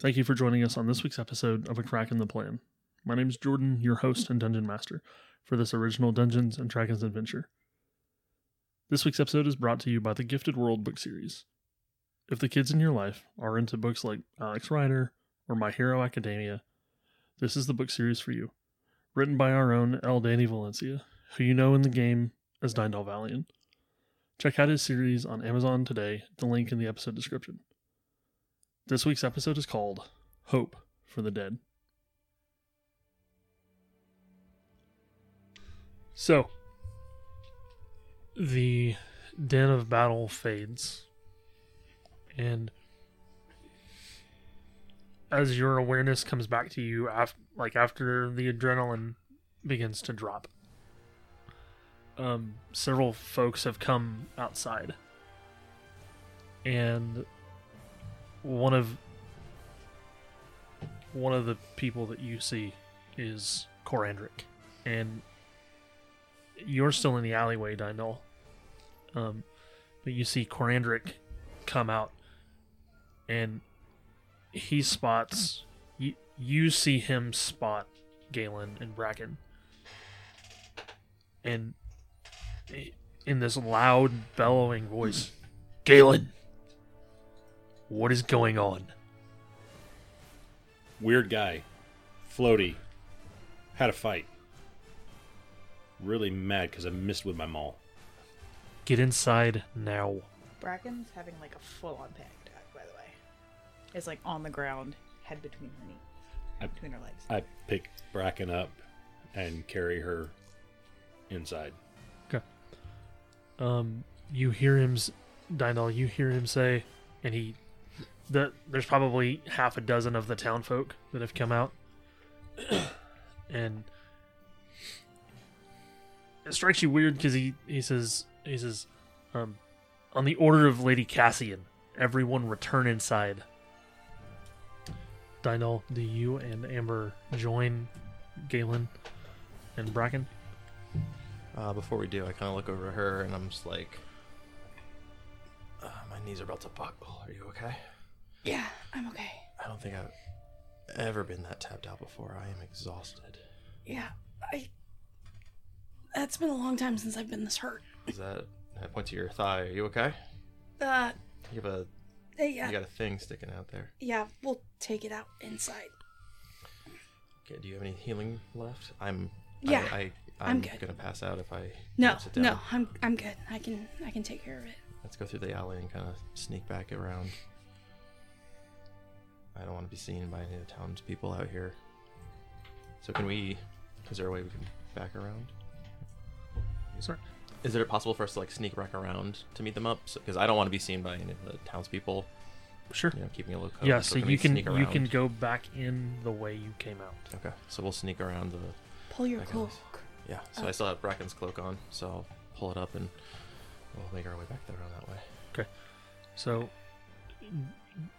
Thank you for joining us on this week's episode of A Crack in the Plan. My name is Jordan, your host and dungeon master for this original Dungeons and Dragons adventure. This week's episode is brought to you by the Gifted World book series. If the kids in your life are into books like Alex Rider or My Hero Academia, this is the book series for you. Written by our own L. Danny Valencia, who you know in the game as Dyndal Valien. Check out his series on Amazon today, the link in the episode description. This week's episode is called Hope for the Dead. So, the den of battle fades, and as your awareness comes back to you, af- like after the adrenaline begins to drop, um, several folks have come outside, and one of one of the people that you see is Corandric, and you're still in the alleyway, Dyndal. Um, but you see Corandric come out, and he spots you. You see him spot Galen and Bracken, and in this loud, bellowing voice, Galen, what is going on? Weird guy. Floaty. Had a fight. Really mad because I missed with my maul. Get inside now. Bracken's having like a full on panic attack, by the way. It's like on the ground, head between her knees, I- between her legs. I pick Bracken up and carry her inside. Um, you hear him, s- Dyndal. You hear him say, and he, the there's probably half a dozen of the town folk that have come out, and it strikes you weird because he he says he says, um, on the order of Lady Cassian, everyone return inside. Dyndal, do you and Amber join Galen and Bracken? Uh, before we do, I kind of look over her and I'm just like, uh, my knees are about to buckle. Are you okay? Yeah, I'm okay. I don't think I've ever been that tapped out before. I am exhausted. Yeah, I. That's been a long time since I've been this hurt. Is that? I point to your thigh. Are you okay? Uh, You have a yeah, you got a thing sticking out there. yeah, we'll take it out inside. Okay. Do you have any healing left? I'm. Yeah, I, I, I'm I'm, good. gonna pass out if I No, sit down. no, I'm I'm good. I can I can take care of it. Let's go through the alley and kind of sneak back around. I don't want to be seen by any of the townspeople out here. So can we? Is there a way we can back around? Sorry. Is it possible for us to like sneak back around to meet them up? Because I don't want to be seen by any of the townspeople. Sure. You know, keeping a look. Yeah, so, we you can sneak you around? can go back in the way you came out. Okay, so we'll sneak around the. Pull your Back cloak. alley. Yeah, so Oh. I still have Bracken's cloak on, so I'll pull it up and we'll make our way back there around that way. Okay. So,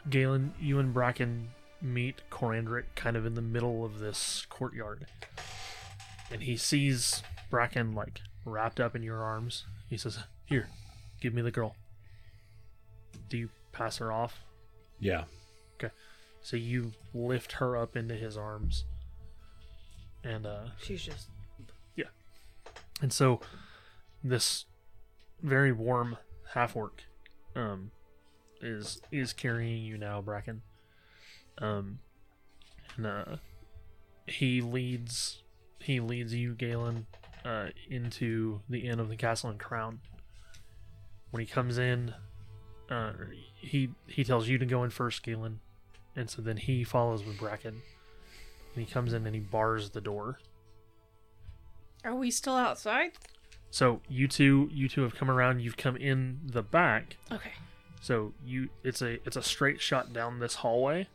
Galen, you and Bracken meet Corandric kind of in the middle of this courtyard, and he sees Bracken like wrapped up in your arms. He says, "Here, give me the girl." Do you pass her off? Yeah. Okay. So you lift her up into his arms, and uh, She's just Yeah. And so, this very warm half orc um, is is carrying you now, Bracken. Um, and uh, he leads he leads you, Galen, uh, into the inn of the Castle and Crown. When he comes in, uh, he he tells you to go in first, Galen, and so then he follows with Bracken. And he comes in and he bars the door. Are we still outside? So you two, you two have come around. You've come in the back. Okay. So you, it's a it's a straight shot down this hallway.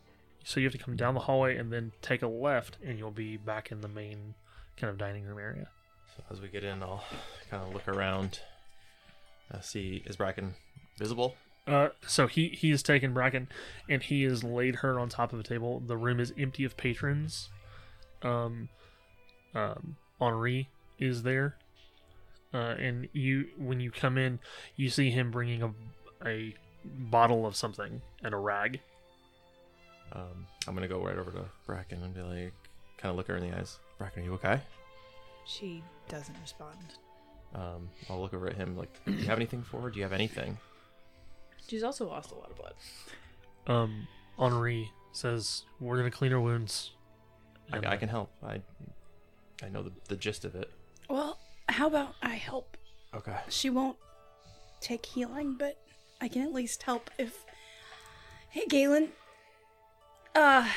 So you have to come down the hallway and then take a left, and you'll be back in the main kind of dining room area. So as we get in, I'll kind of look around. Uh, see, is Bracken visible? Uh, so he he has taken Bracken, and he has laid her on top of a table. The room is empty of patrons. Um, um, Henri is there, uh, and you when you come in, you see him bringing a a bottle of something and a rag. Um, I'm gonna go right over to Bracken and be like, kind of look her in the eyes. Bracken, are you okay? She doesn't respond. Um, I'll look over at him like, do you have anything for her? Do you have anything? She's also lost a lot of blood. Um, Henri says, "We're gonna clean her wounds." I, I can help. I, I know the, the gist of it. Well, how about I help? Okay. She won't take healing, but I can at least help if. Hey, Galen. Uh,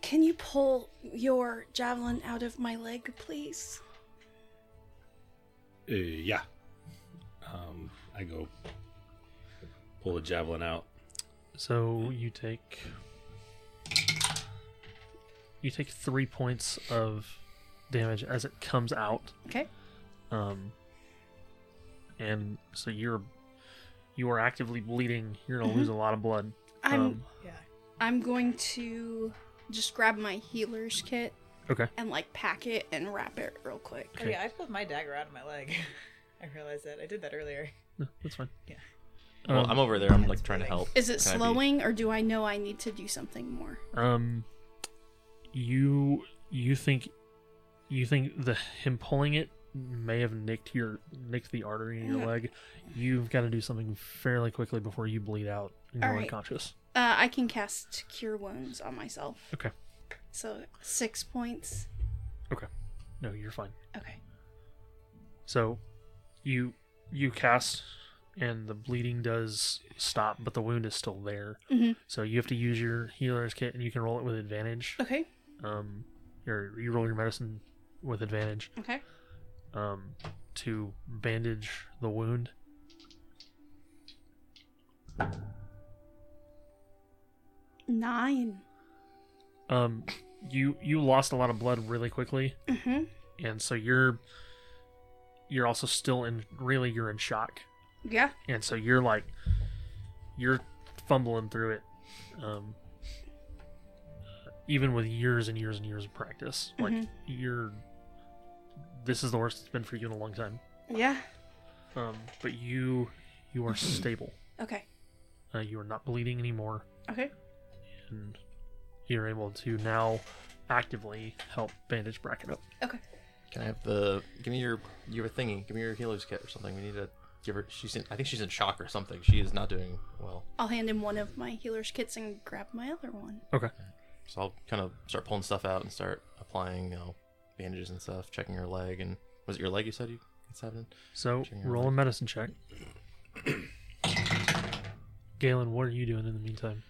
can you pull your javelin out of my leg, please? Uh, yeah. Um, I go pull the javelin out. So you take you take three points of damage as it comes out. Okay. Um, and so you're you are actively bleeding. You're gonna lose a lot of blood. I'm Um, Yeah. I'm going to just grab my healer's kit okay. and like pack it and wrap it real quick. Oh yeah, I pulled my dagger out of my leg. I realized that. I did that earlier. No, that's fine. Yeah. Well, Um, I'm over there. I'm like it's trying to help. Is it Can I be- slowing, or do I know I need to do something more? Um, you you think you think the him pulling it may have nicked your nicked the artery in your leg. You've got to do something fairly quickly before you bleed out and go All right. unconscious. Uh, I can cast Cure Wounds on myself. Okay. So six points. Okay. No, you're fine. Okay. So you you cast and the bleeding does stop, but the wound is still there. Mhm. So you have to use your healer's kit and you can roll it with advantage. Okay. Um, or you roll your medicine with advantage. Okay. Um, to bandage the wound. Nine. Um, you you lost a lot of blood really quickly, Mm-hmm. and so you're you're also still in really you're in shock, Yeah. and so you're like you're fumbling through it, um, even with years and years and years of practice. Like Mhm. you're this is the worst it's been for you in a long time. Yeah. Um, but you you are stable. Okay. Uh, you are not bleeding anymore. Okay. and you're able to now actively help bandage Bracken up. Okay. Can I have the? Give me your your thingy. Give me your healer's kit or something. We need to give her. She's in. I think she's in shock or something. She is not doing well. I'll hand him one of my healer's kits and grab my other one. Okay. So I'll kind of start pulling stuff out and start applying, you know, bandages and stuff. Checking her leg and was it your leg you said you it's having? So Checking her roll a medicine check. Galen, what are you doing in the meantime?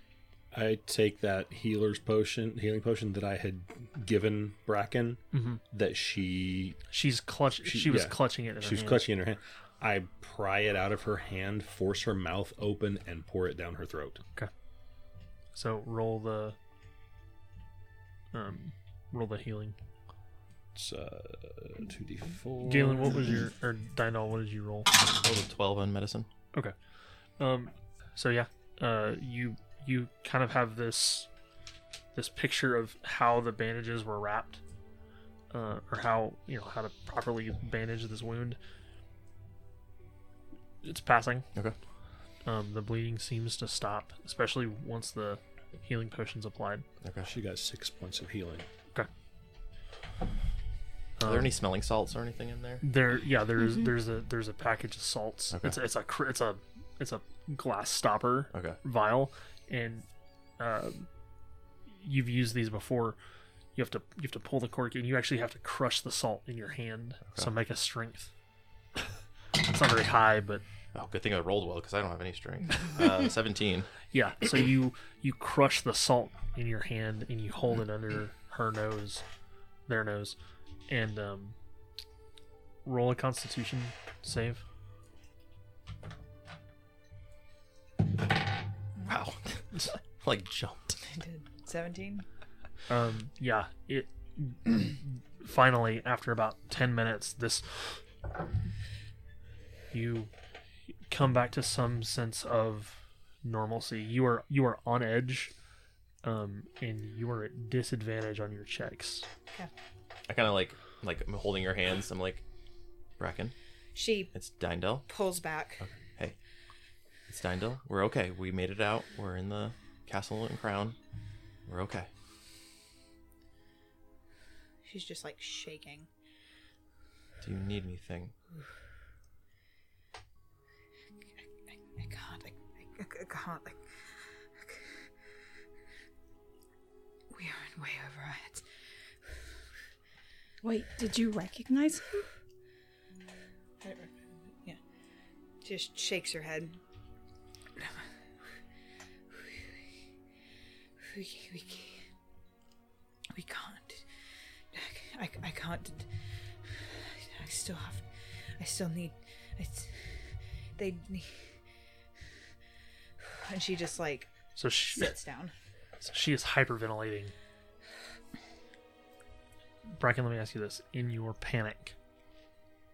I take that healer's potion, healing potion that I had given Bracken, Mm-hmm. that she She's clutch. She, She- was yeah. clutching it. In she her was hand. clutching in her hand. I pry it out of her hand, force her mouth open, and pour it down her throat. Okay. So roll the. Um, roll the healing. It's uh, two d four. Galen, what was your or Dyndal? What did you roll? Oh, the twelve on medicine. Okay. Um, so yeah, uh, you you kind of have this this picture of how the bandages were wrapped, uh, or how you know how to properly bandage this wound. It's passing. Okay. Um, the bleeding seems to stop, especially once the healing potion's applied. Okay. She got six points of healing. Are Um, there any smelling salts or anything in there? There, yeah, there's there's a there's a package of salts. Okay. It's a, it's a it's a it's a glass stopper Okay. vial, and um, you've used these before. You have to you have to pull the cork, and you actually have to crush the salt in your hand. So make a strength. it's not very high, but Oh, good thing I rolled well because I don't have any strength. Uh, Seventeen. yeah. So you you crush the salt in your hand, and you hold it under her nose, their nose, and um, roll a Constitution save. Wow. like jumped. I did. 17? um yeah it finally after about 10 minutes this you come back to some sense of normalcy you are you are on edge um and you are at disadvantage on your checks I kind of like like I'm holding your hands. I'm like, Bracken, She it's Dyndal. pulls back. Hey, it's Dyndal. We're okay. We made it out. We're in the castle and crown. We're okay. She's just like shaking. Do you need anything? I, I can't. I, I, I can't. I, we are in way over our heads. Wait, did you recognize him? I don't- Yeah. Just shakes her head. We, we, we can't. I, I can't. I still have. I still need. It's, they need. And she just like So she, sits down. so she is hyperventilating. Bracken, let me ask you this: In your panic,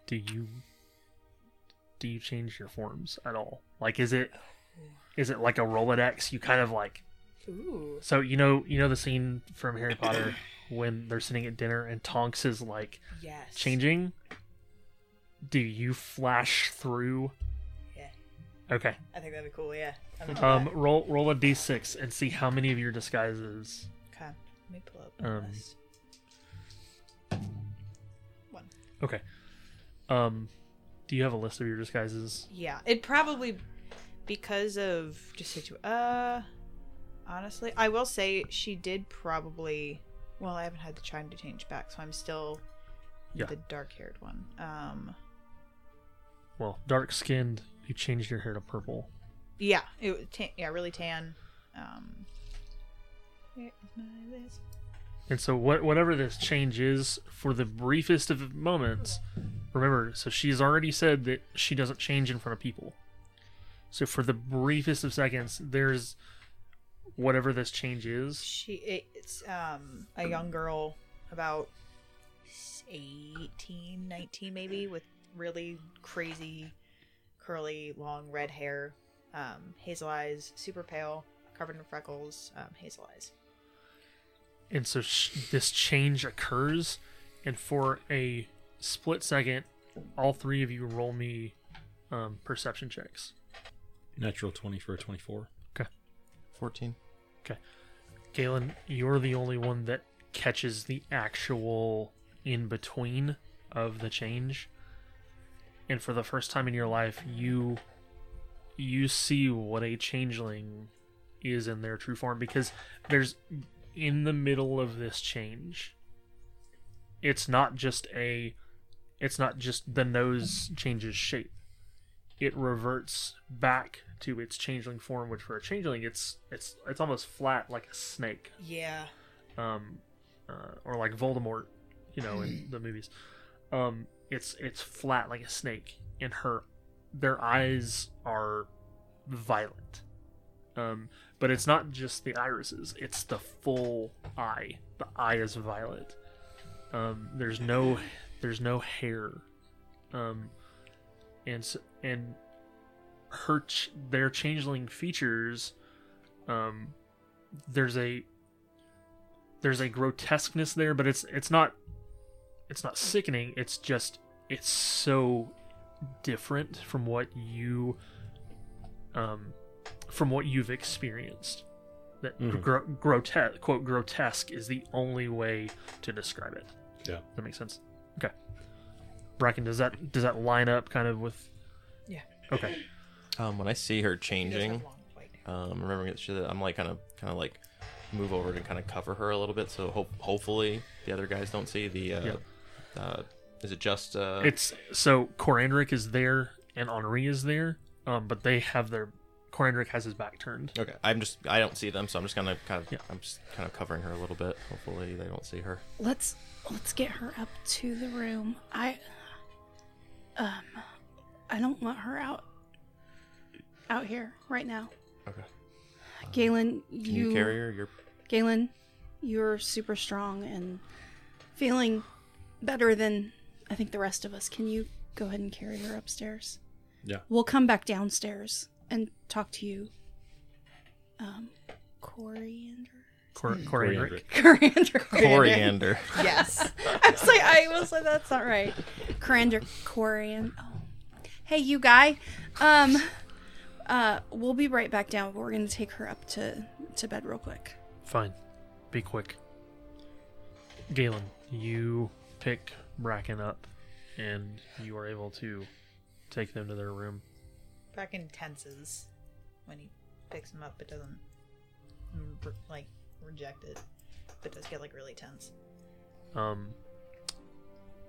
do you do you change your forms at all? Like, is it is it like a Rolodex? You kind of like Ooh. so you know you know the scene from Harry Potter when they're sitting at dinner and Tonks is like Yes. changing. Do you flash through? Yeah. Okay. I think that'd be cool. Yeah. Um, roll roll a d6 and see how many of your disguises. Okay. Let me pull up Um, list. Okay. Um, do you have a list of your disguises? Yeah, it probably because of just situ. Uh, honestly, I will say she did probably. Well, I haven't had the time to change back, so I'm still Yeah. the dark-haired one. Um, Well, dark skinned. You changed your hair to purple. yeah, it was tan, yeah, really tan. Um, where is my list? And so, what whatever this change is, for the briefest of moments, remember. So she's already said that she doesn't change in front of people. So for the briefest of seconds, there's whatever this change is. She it's um a young girl about 18, 19 maybe with really crazy curly long red hair, um hazel eyes, super pale, covered in freckles, um hazel eyes. And so sh- this change occurs and for a split second all three of you roll me um, perception checks Natural 20 for a 24. okay 14. okay galen you're the only one that catches the actual in between of the change and for the first time in your life you you see what a changeling is in their true form because there's in the middle of this change. It's not just a it's not just the nose changes shape. It reverts back to its changeling form which for a changeling it's it's it's almost flat like a snake. Yeah. um uh, or like Voldemort you know in the movies. Um it's it's flat like a snake and her their eyes are violet um but it's not just the irises it's the full eye. The eye is violet. Um there's no there's no hair. Um and and her ch- their changeling features um there's a there's a grotesqueness there but it's it's not it's not sickening. It's just it's so different from what you um from what you've experienced that Mhm. gro- grotesque quote grotesque is the only way to describe it Yeah. that makes sense okay bracken does that does that line up kind of with Yeah. okay Um, when I see her changing, have long um, remembering that she, I'm like kind of, kind of like move over to kind of cover her a little bit, so hope, hopefully the other guys don't see the. Uh, uh, is it just? Uh, It's so Corandric is there and Henri is there, um, but they have their Corandric has his back turned. okay. I'm just, I don't see them, so I'm just gonna kind of, Yeah. I'm just kind of covering her a little bit. Hopefully they don't see her. Let's let's get her up to the room. I um I don't want her out out here right now. Okay. Galen, Can you, you, carry her? You're Galen, you're super strong and feeling better than I think the rest of us. Can you go ahead and carry her upstairs? Yeah. We'll come back downstairs and talk to you. Um, Coriander. Cor- Corandric. Coriander. coriander. Yes. I was like, I was like, that's not right. Coriander, Coriander. Oh. Hey, you guy. Um, uh, we'll be right back down. But we're gonna take her up to to bed real quick. Fine. be quick. Galen, you pick Bracken up, and you are able to take them to their room. Bracken tenses when he picks him up, but doesn't like reject it, but does get like really tense. Um.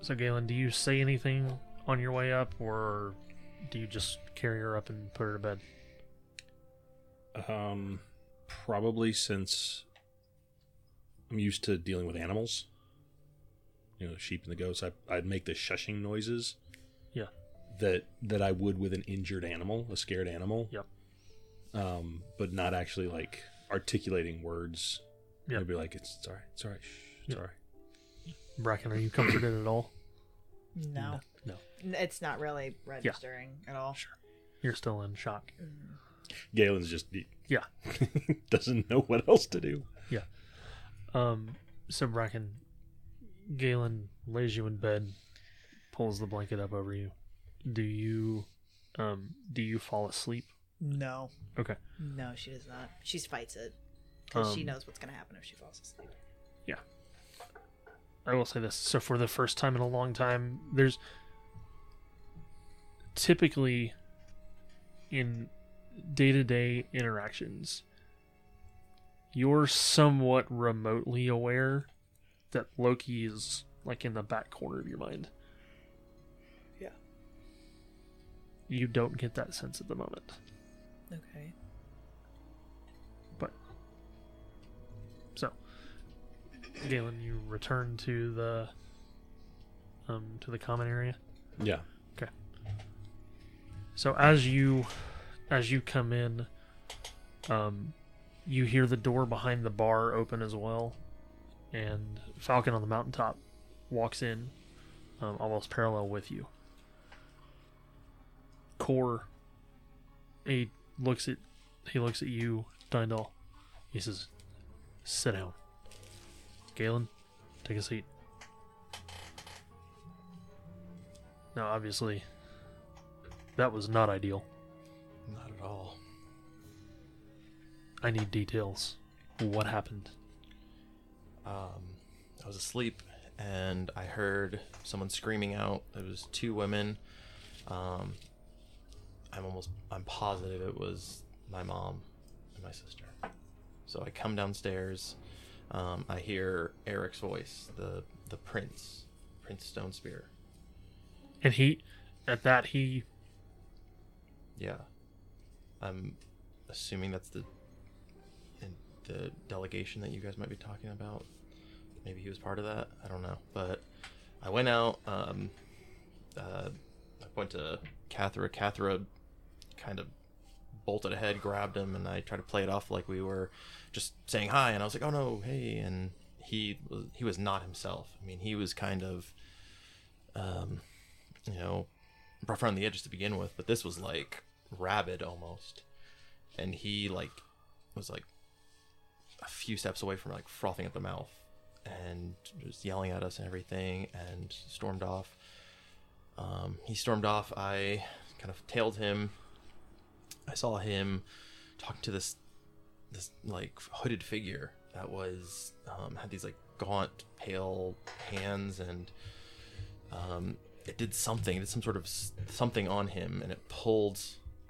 So, Galen, do you say anything on your way up, or do you just carry her up and put her to bed? Um, probably since I'm used to dealing with animals, you know, sheep and the goats. I, I'd make the shushing noises. Yeah. That that I would with an injured animal, a scared animal. Yep. Um, but not actually like articulating words. Yep. I'd be like, it's, it's all right, it's all right, shh, it's Yep. all right. Bracken, are you comforted at all? No, No. N- it's not really registering at all. Sure. You're still in shock. Galen's just Yeah. doesn't know what else to do. Yeah. Um. So, Bracken, Galen lays you in bed, pulls the blanket up over you. Do you, um, do you fall asleep? No, Okay. no, she does not. She fights it because she Um, knows what's gonna happen if she falls asleep. Yeah. I will say this. So for the first time in a long time, there's typically in day-to-day interactions, you're somewhat remotely aware that Loki is like in the back corner of your mind. You don't get that sense at the moment. Okay. But so, Galen, you return to the um to the common area. Yeah. Okay. So as you as you come in, um, you hear the door behind the bar open as well, and Falcon on the mountaintop walks in, um, almost parallel with you. Core, he looks at he looks at you, Dyndal. He says, "Sit down." Galen, take a seat. Now, obviously, that was not ideal. Not at all. I need details. What happened? Um, I was asleep and I heard someone screaming out. It was two women. Um, I'm almost, I'm positive it was my mom and my sister. So I come downstairs. Um, I hear Eric's voice, the the prince, Prince Stone Spear. And he, at that, he, Yeah, I'm assuming that's the in the delegation that you guys might be talking about. Maybe he was part of that. I don't know, but I went out. Um, uh, I went to Kathra. Kathra kind of bolted ahead, grabbed him, and I tried to play it off like we were just saying hi. And I was like, "Oh no, hey!" And he was he was not himself. I mean, he was kind of, um, you know, rough around the edges to begin with, but this was like rabid almost, and he like was like a few steps away from like frothing at the mouth and just yelling at us and everything, and stormed off. Um, he stormed off. I kind of tailed him. I saw him talking to this this like hooded figure that was um, had these like gaunt, pale hands, and um, it did something. It did some sort of something on him, and it pulled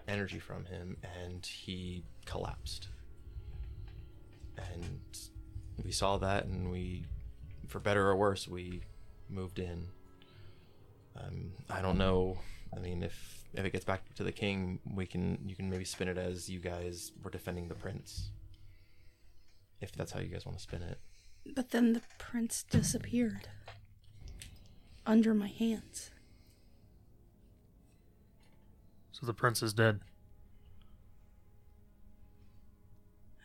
energy from him, and he collapsed. And we saw that, and we, for better or worse, we moved in. Um, I don't know. I mean, if if it gets back to the king, we can you can maybe spin it as you guys were defending the prince. If that's how you guys want to spin it. But then the prince disappeared. Under my hands. so the prince is dead.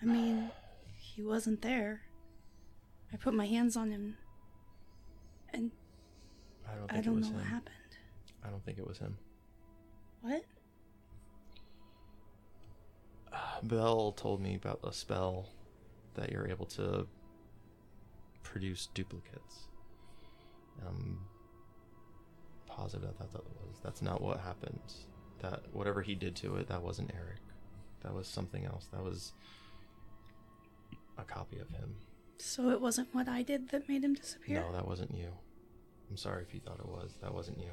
I mean, he wasn't there. I put my hands on him, and I don't think I don't was know what happened. I don't think it was him. What? Bell told me about a spell that you're able to produce duplicates. I'm positive that that, that was that's not what happened. That whatever he did to it, that wasn't Eric. That was something else. That was a copy of him. So it wasn't what I did that made him disappear? No, that wasn't you. I'm sorry if you thought it was. That wasn't you.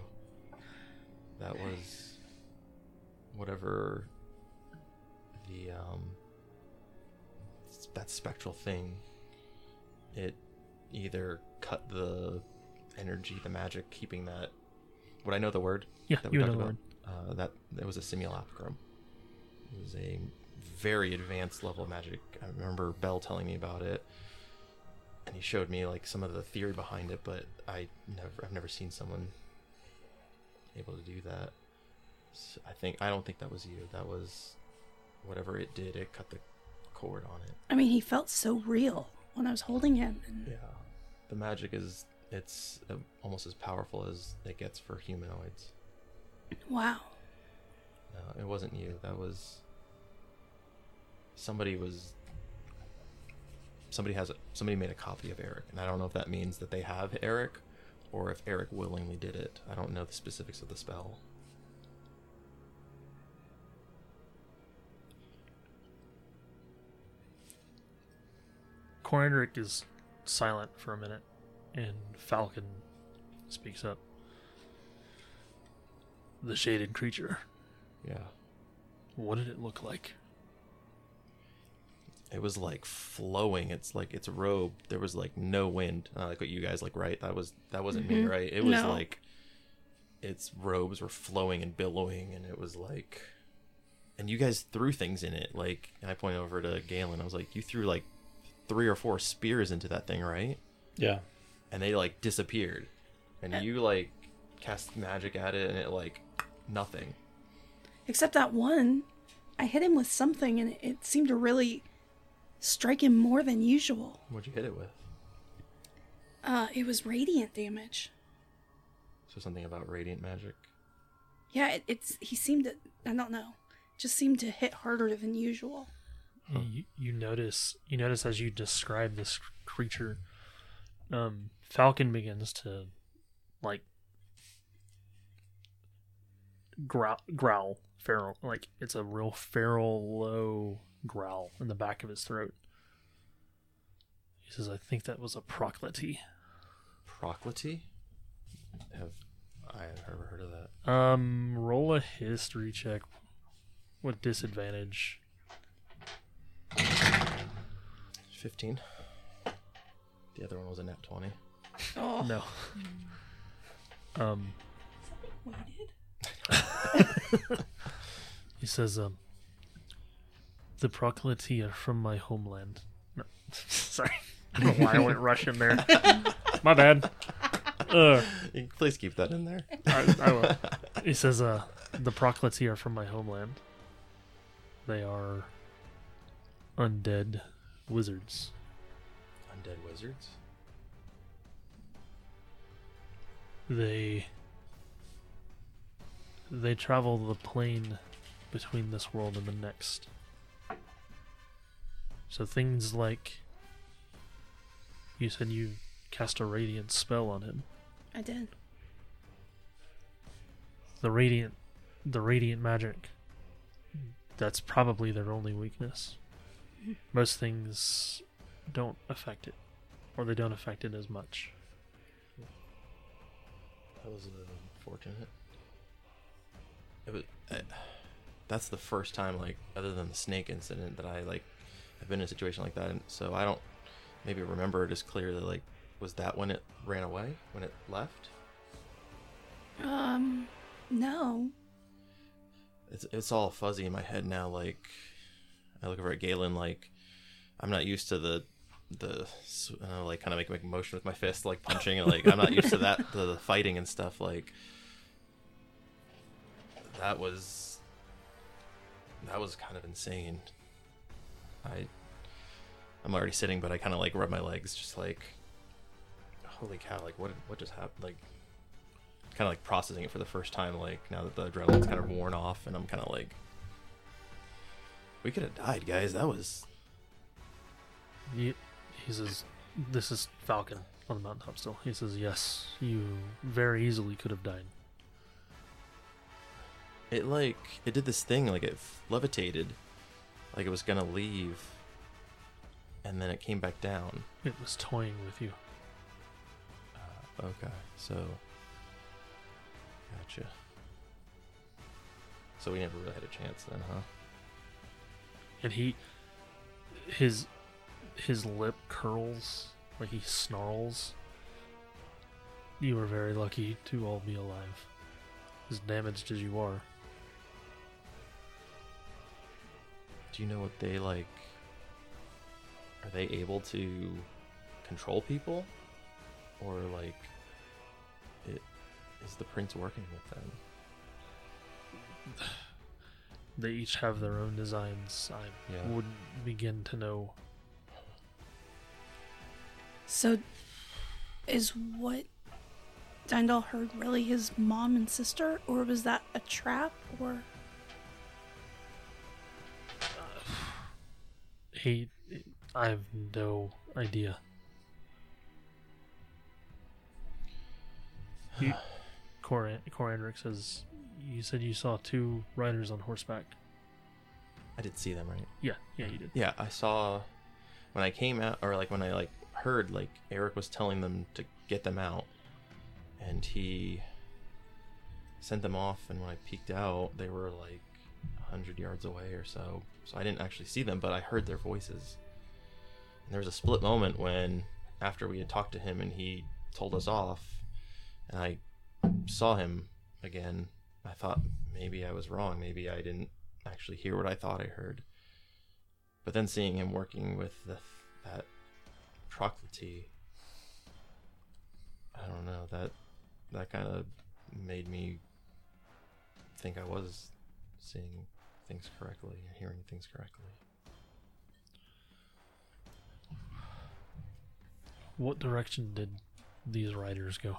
That was whatever the um that spectral thing. It either cut the energy, the magic, keeping that. Would I know the word? Yeah, that you talked know the about? Uh, that that was a simulacrum. It was a very advanced level of magic. I remember Bell telling me about it, and he showed me like some of the theory behind it. But I never, I've never seen someone able to do that. I think I don't think that was you. That was whatever it did. It cut the cord on it. I mean, he felt so real when I was holding him. And Yeah, the magic is it's uh, almost as powerful as it gets for humanoids. wow. No, it wasn't you. That was somebody was somebody has a, somebody made a copy of Eric, and I don't know if that means that they have Eric or if Eric willingly did it. I don't know the specifics of the spell. Corandric is silent for a minute, and Falcon speaks up. The shaded creature. Yeah, What did it look like? it was like flowing. It's like its robe. There was like no wind. Not like what you guys like, right? That was that wasn't me, Mhm. right? It was No. like its robes were flowing and billowing, and it was like, and you guys threw things in it. Like, and I point over to Galen. I was like, you threw like three or four spears into that thing, right? Yeah. And they like disappeared, and Uh, you like cast magic at it, and it like nothing. Except that one, I hit him with something and it seemed to really strike him more than usual. What'd you hit it with? Uh, it was radiant damage. So something about radiant magic. Yeah, it, it's he seemed to. I don't know. Just seemed to hit harder than usual. You, you notice you notice as you describe this creature, um, Falcon begins to like growl, growl feral like it's a real feral low growl in the back of his throat. He says, "I think that was a proclity." Proclity? Have I have ever heard of that? Um, roll a history check with disadvantage. Fifteen. The other one was a nat twenty. Oh, No. Um, waited. he says, um, the proclity are from my homeland. No, sorry. I don't know why I went Russian there. My bad. Uh, Please keep that in there. I, I will. He says, uh, the proclity are from my homeland. They are undead wizards. Undead wizards. They they travel the plane between this world and the next. So things like you said you cast a radiant spell on him. I did. The radiant the radiant magic that's probably their only weakness. Most things don't affect it or they don't affect it as much. That was unfortunate. It was. I, that's the first time, like, other than the snake incident, that I like have been in a situation like that. And so I don't maybe remember it as clearly. Like, was that when it ran away? When it left? Um, no. It's it's all fuzzy in my head now. Like, I look over at Galen. Like, I'm not used to the the uh, like kind of a motion with my fist, like punching, and like I'm not used to that the, the fighting and stuff. Like, that was that was kind of insane. I I'm already sitting, but I kind of like rub my legs, just like, holy cow! Like, what what just happened? Like, kind of like processing it for the first time. Like now that the adrenaline's kind of worn off, and I'm kind of like, we could have died, guys. That was He, he says, "This is Falcon on the mountaintop still." He says, "Yes, you very easily could have died." it. Like it did this thing, like it levitated, like it was gonna leave, and then it came back down. It was toying with you. Uh, okay, so gotcha. So we never really had a chance then, huh? And he his his lip curls like he snarls. You were very lucky to all be alive. As damaged as you are. Do you know what they like? Are they able to control people, or like, it is the prince working with them? They each have their own designs. I Yeah. wouldn't begin to know. So, is what Dyndal heard really his mom and sister, or was that a trap? Or He, I have no idea. You, Cor- Corandric says, you said you saw two riders on horseback. I did see them, right? Yeah, yeah, you did. Yeah, I saw when I came out, or like when I like heard like Eric was telling them to get them out, and he sent them off. And when I peeked out, they were like a hundred yards away or so. So I didn't actually see them, but I heard their voices. And there was a split moment when, after we had talked to him and he told us off, and I saw him again. I thought maybe I was wrong. Maybe I didn't actually hear what I thought I heard. But then seeing him working with the that Proclity, I don't know that that kind of made me think I was seeing things correctly and hearing things correctly. What direction did these riders go?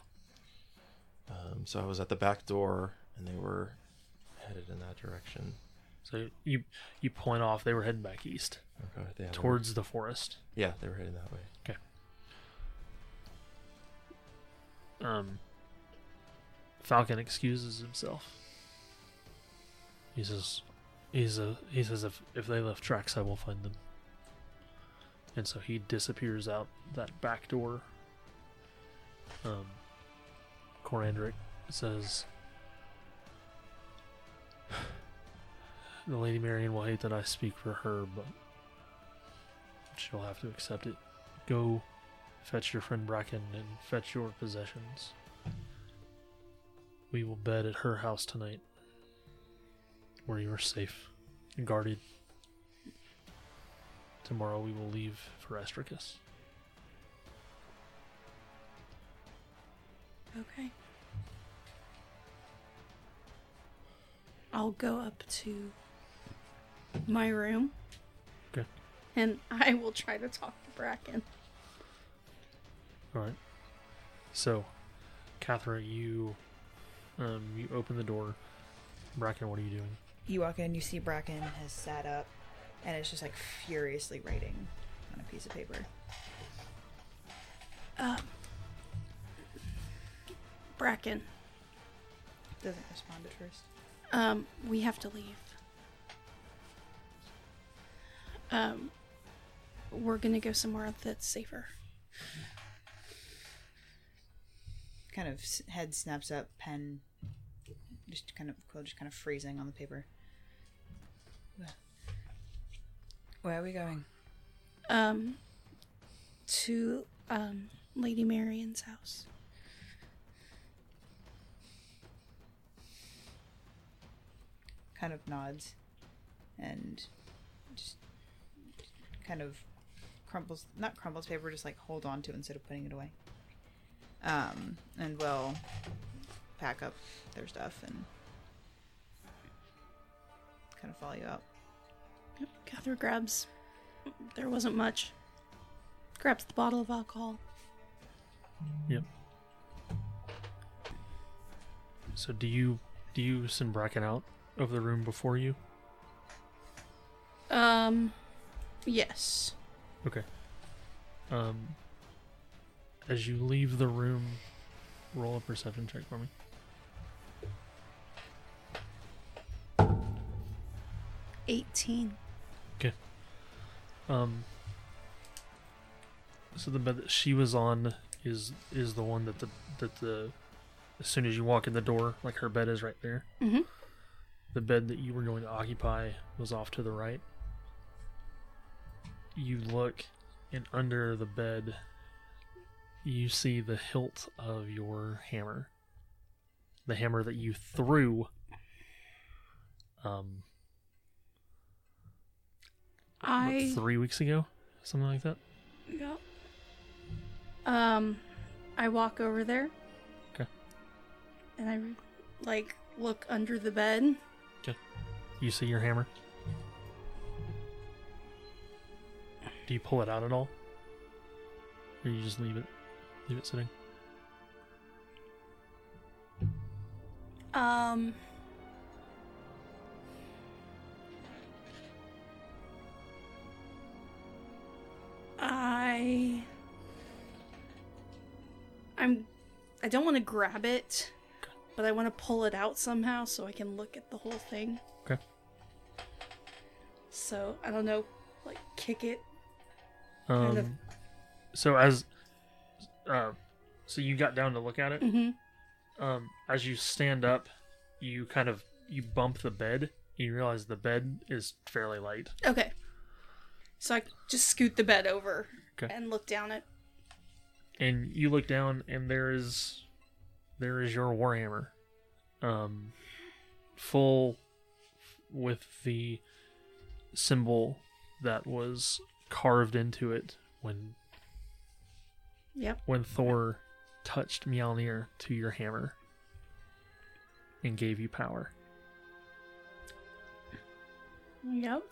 Um, so I was at the back door, and they were headed in that direction. So you you point off. They were heading back east Okay, they had- towards the forest. yeah, they were heading that way. Okay. Um, Falcon excuses himself. He says, "He's a he says if if they left tracks, I will find them." And so he disappears out that back door. Um, Corandric says, "The Lady Marion will hate that I speak for her, but she'll have to accept it. Go Fetch your friend Bracken and fetch your possessions. We will bed at her house tonight, where you are safe and guarded. Tomorrow we will leave for Estricus. okay, I'll go up to my room. Okay. And I will try to talk to Bracken. All right. So, Catherine, you um, you open the door. Bracken, what are you doing? You walk in, you see Bracken has sat up, and it's just like furiously writing on a piece of paper. Um, Bracken, Doesn't respond at first. Um, we have to leave. Um, we're gonna go somewhere that's safer. Kind of s- head snaps up, pen just kind of quill just kind of freezing on the paper. Where- Where are we going? Um, to um Lady Marion's house. Kind of nods, and just kind of crumbles not crumbles paper, just like hold on to it instead of putting it away. Um, and we'll pack up their stuff and kind of follow you out. Catherine grabs. There wasn't much. Grabs the bottle of alcohol. Yep. So do you do you send Bracken out of the room before you? Um, yes. Okay. Um, as you leave the room, roll a perception check for me. Eighteen. Okay. Um, So the bed that she was on is is the one that the that the as soon as you walk in the door, like her bed is right there. Mhm. The bed that you were going to occupy was off to the right. You look, and under the bed, you see the hilt of your hammer. The hammer that you threw. Um, what, I three weeks ago, something like that. yeah. Um, I walk over there. 'Kay. And I like look under the bed. You see your hammer? Do you pull it out at all? Or you just leave it leave it sitting? Um. I. I'm. I don't want to grab it, but I want to pull it out somehow so I can look at the whole thing. Okay. So I don't know, like kick it. Kind of. Um so as uh so you got down to look at it. Mm-hmm. Um as you stand up, you kind of you bump the bed. And you realize the bed is fairly light. Okay. So I just scoot the bed over Okay. and look down it. and you look down and there is there is your warhammer um full with the symbol that was carved into it when Yep. when Thor touched Mjolnir to your hammer and gave you power. Yep.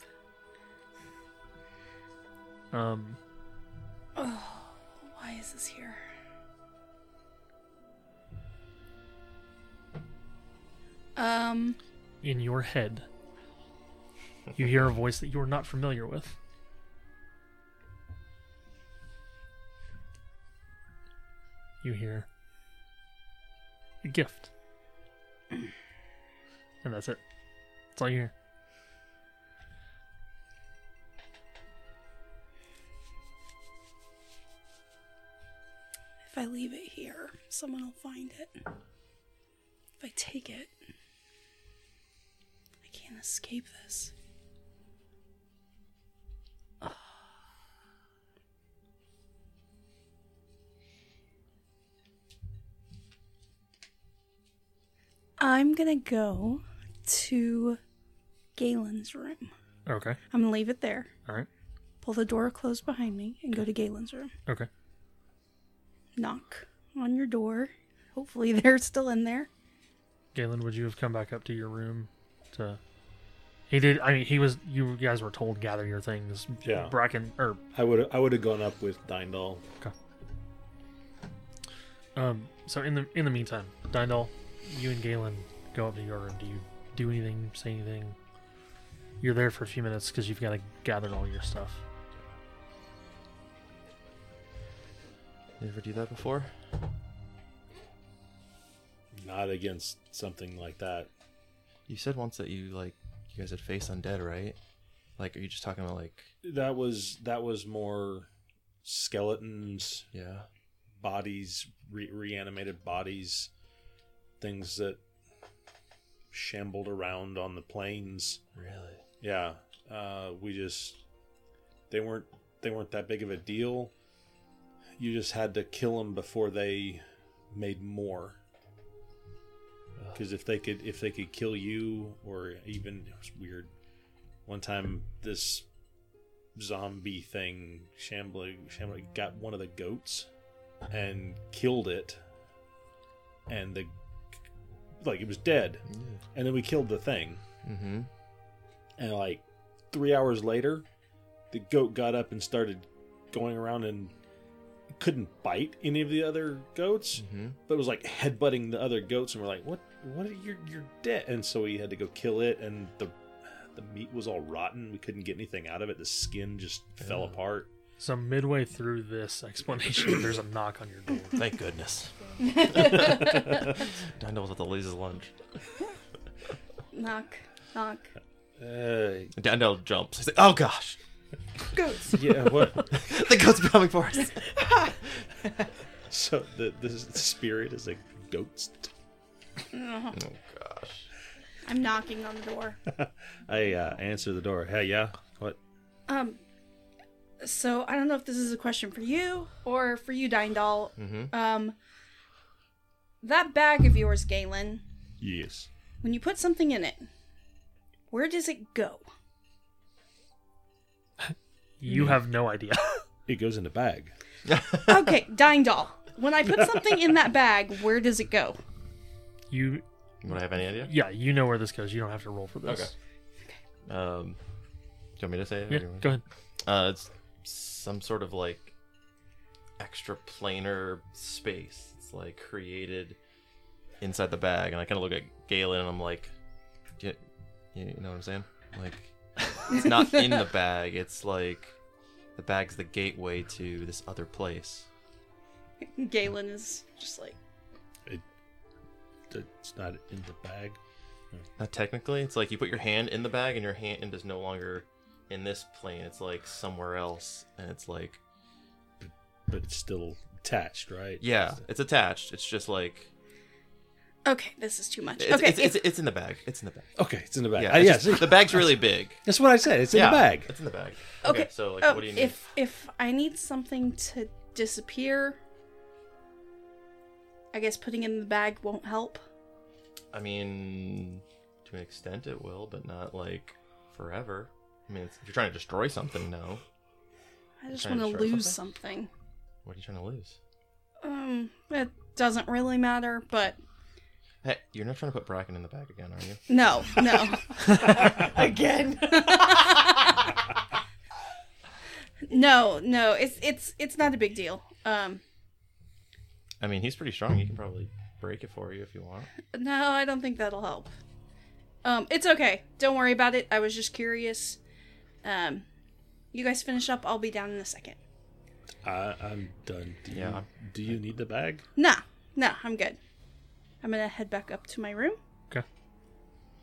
Um Oh, why is this here? Um, in your head you hear a voice that you are not familiar with. You hear a gift. And that's it. That's all you hear. if I leave it here, someone will find it. If I take it, can't escape this. Ah. I'm gonna go to Galen's room. Okay. I'm gonna leave it there. All right. Pull the door closed behind me and go to Galen's room. Okay. Knock on your door. Hopefully they're still in there. Galen, would you have come back up to your room to He did I mean he was you guys were told gather your things. Yeah. Bracken or I would I would have gone up with Dyndal. Okay. Um, so in the in the meantime, Dyndal, you and Galen go up to your room. Do you do anything? Say anything? You're there for a few minutes because you've got to gather all your stuff. You ever do that before? Not against something like that. You said once that you like you guys had faced undead, right? Like, are you just talking about like That was that was more skeletons, yeah? bodies, re- reanimated bodies, things that shambled around on the plains. Really? Yeah, uh, we just they weren't they weren't that big of a deal. You just had to kill them before they made more. Because if they could if they could kill you or even it was weird. One time this zombie thing shambling shambling got one of the goats and killed it, and the like it was dead, Yeah. and then we killed the thing Mm-hmm. and like three hours later the goat got up and started going around and couldn't bite any of the other goats Mm-hmm. but was like headbutting the other goats and we're like what what are you you're dead and so we had to go kill it and the the meat was all rotten we couldn't get anything out of it the skin just fell apart So midway through this explanation, there's a knock on your door. Thank goodness. Dyndal's about to lose his lunch. Knock, knock. uh, Dyndal jumps. He's like, "Oh gosh!" Goats. Yeah, what? the goats are coming for us. so the, the spirit is a ghost. Oh gosh. I'm knocking on the door. I uh, answer the door. Hey, yeah, what? Um, so I don't know if this is a question for you or for you, Dyndal. Mhm. Um, that bag of yours, Galen, Yes. when you put something in it, where does it go? You have no idea. It goes in a bag. Okay, Dyndal. When I put something in that bag, where does it go? You, Would I have any idea? yeah, you know where this goes. You don't have to roll for this. Okay. Um, do you want me to say it? or Yeah, do you want- go ahead. Uh, it's some sort of like extra planar space. It's like created inside the bag, and I kind of look at Galen and I'm like, you, you know what I'm saying? Like, it's not in the bag. It's like the bag's the gateway to this other place. Galen is just like, It's not in the bag. Not technically. It's like you put your hand in the bag, and your hand is no longer in this plane. It's like somewhere else, and it's like, But it's still attached, right? yeah, it's attached. It's just like okay, this is too much. it's, okay, it's, it's, it's in the bag. It's in the bag. Okay, it's in the bag. Yeah, Uh, yes, just- the bag's really big. that's what I said. It's in yeah, the bag. It's in the bag. Okay. so like, oh, what do you need? if if I need something to disappear, I guess putting it in the bag won't help. I mean, to an extent, it will, but not like forever. I mean, if you're trying to destroy something, no. I just want to lose something? something. What are you trying to lose? Um, it doesn't really matter, but Hey, you're not trying to put Bracken in the bag again, are you? no, no. Again. No, no, it's it's it's not a big deal. Um, I mean, he's pretty strong. He can probably break it for you if you want. no, I don't think that'll help. Um, it's okay. Don't worry about it. I was just curious. Um, you guys finish up. I'll be down in a second. I, I'm done. Do you, Yeah. Do you need the bag? Nah, nah, I'm good. I'm gonna head back up to my room. Okay.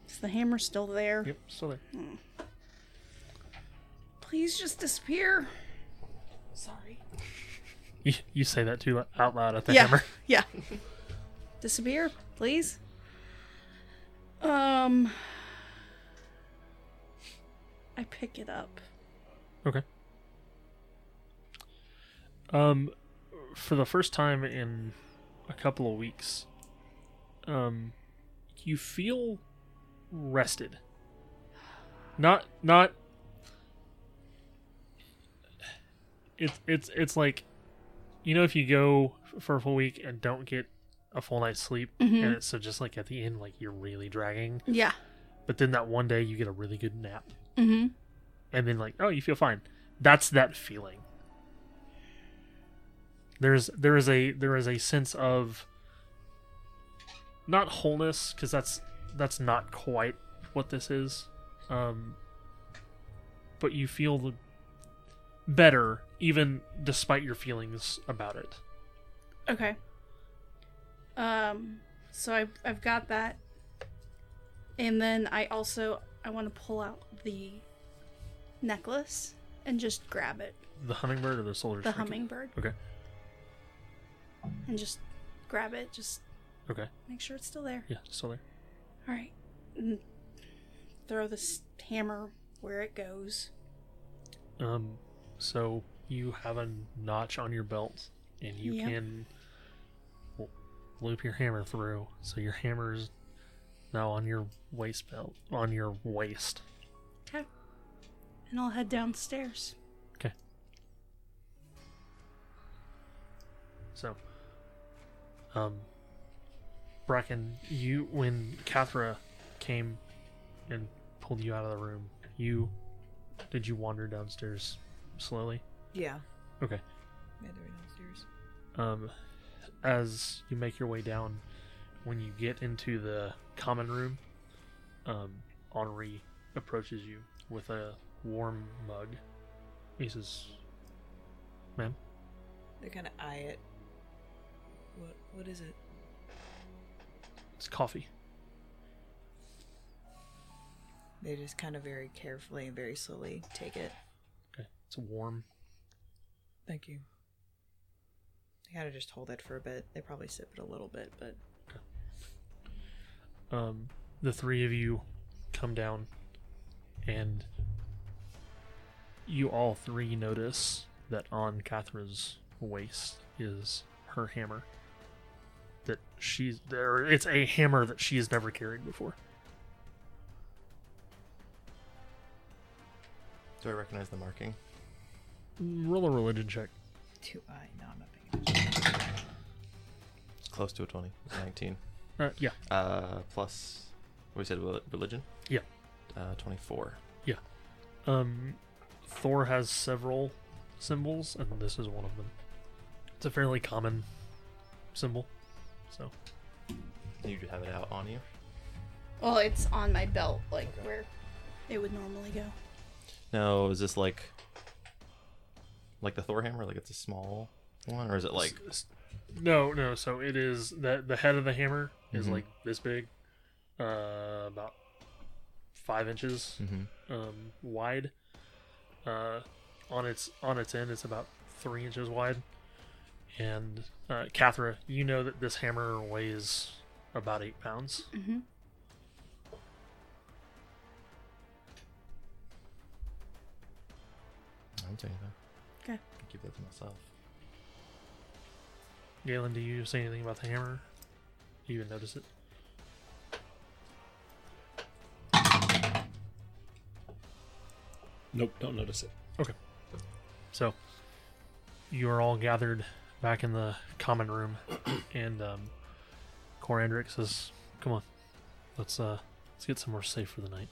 Is the hammer still there? Yep, still there. Please just disappear. Sorry. You, you say that too out loud at the yeah, hammer. yeah. disappear, please. Um, I pick it up. Okay. Um, for the first time in a couple of weeks, um, you feel rested. Not not. It's it's it's like, you know, if you go for a full week and don't get a full night's sleep, Mhm. and it's so just like at the end, like you're really dragging. Yeah. But then that one day you get a really good nap Mm-hmm. and then like oh you feel fine that's that feeling there's there is a there is a sense of not wholeness because that's that's not quite what this is um but you feel the better even despite your feelings about it Okay. Um, so I've, I've got that. And then I also, I want to pull out the necklace and just grab it. the hummingbird or the solar The trinket? hummingbird. okay And just grab it. Just okay make sure it's still there. yeah still there All right. And throw this hammer where it goes. Um, so you have a notch on your belt, and you Yep. can loop your hammer through. So your hammer's now on your waist belt, on your waist. Okay. And I'll head downstairs. Okay. So, um, Bracken, you when Kathra came and pulled you out of the room, you did you wander downstairs slowly? Yeah. Okay. Yeah, they were downstairs. um, as you make your way down, when you get into the common room, um, Henri approaches you with a warm mug. He says, "Ma'am, They kind of eye it. What? What is it? it's coffee." They just kind of very carefully and very slowly take it. Okay, It's warm. Thank you. They gotta just hold it for a bit. They probably sip it a little bit, but Um, the three of you come down, and you all three notice that on Catherine's waist is her hammer. That she's there. It's a hammer that she has never carried before. Do I recognize the marking? Roll a religion check. two I no, I'm not paying attention. It's close to a 20. 19. Uh, yeah, Uh, plus, what we said, religion? Yeah. Uh, 24. Um, Thor has several symbols, and this is one of them. It's a fairly common symbol. So, You do have it out on you? Well, it's on my belt, like where it would normally go. Now, is this like like the Thor hammer? Like it's a small one, or is it like S- s- no, no. So it is that the head of the hammer is Mhm. like this big, uh, about five inches Mhm. um, wide. Uh, on its on its end, it's about three inches wide. And uh, Kathra, you know that this hammer weighs about eight pounds. Mm-hmm. I don't say anything. Okay. I'll keep that to myself. Galen, do you say anything about the hammer? Do You even notice it? Nope, don't notice it. Okay. So, you are all gathered back in the common room, and um, Corandric says, "Come on, let's uh, let's get somewhere safe for the night.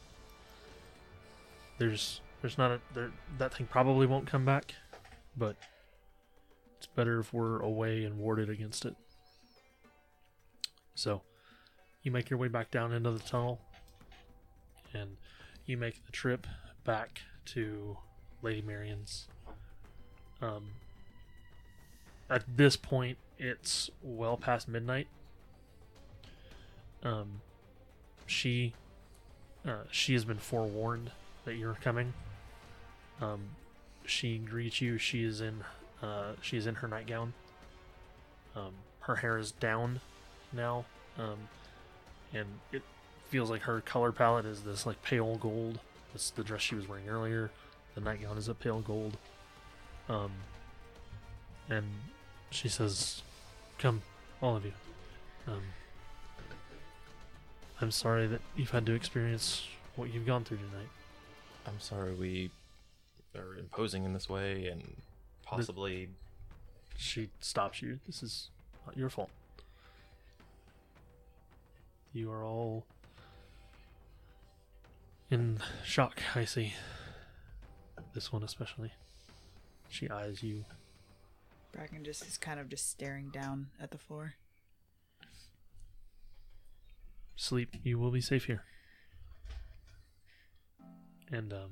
There's there's not a there that thing probably won't come back, but it's better if we're away and warded against it." So, you make your way back down into the tunnel, and you make the trip back to Lady Marion's um, at this point, it's well past midnight. Um, she, uh, she has been forewarned that you're coming. Um, she greets you. She is in, uh, she is in her nightgown. Um, her hair is down now, um, and it feels like her color palette is this like pale gold. That's the dress she was wearing earlier. The nightgown is a pale gold. Um, and she says, "Come, all of you. Um, I'm sorry that you've had to experience what you've gone through tonight. I'm sorry we are imposing in this way and possibly She stops you. This is not your fault. You are all in shock. I see. This one especially. She eyes you Bracken just is kind of just staring down at the floor. sleep. You will be safe here. And um,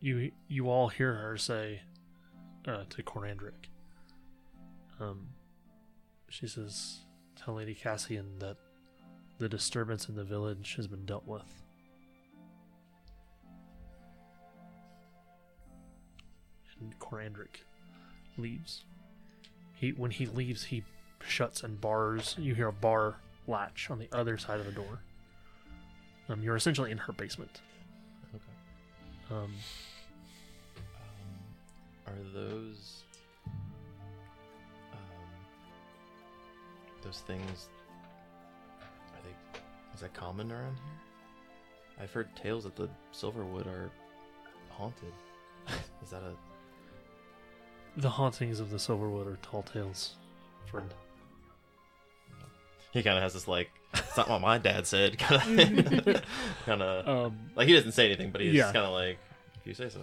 you you all hear her say uh, to Corandric. Um, she says, "Tell Lady Cassian that the disturbance in the village has been dealt with." And Corandric leaves. He when he leaves, he shuts and bars. You hear a bar latch on the other side of the door. Um, you're essentially in her basement. Okay. Um, Um, are those um, those things? Are they? Is that common around here? I've heard tales that the Silverwood are haunted. Is that a? the hauntings of the Silverwood are tall tales, friend. He kind of has this like, it's not what my dad said. Kind of, kind of Um, like he doesn't say anything, but he's Yeah. kind of like, if you say so.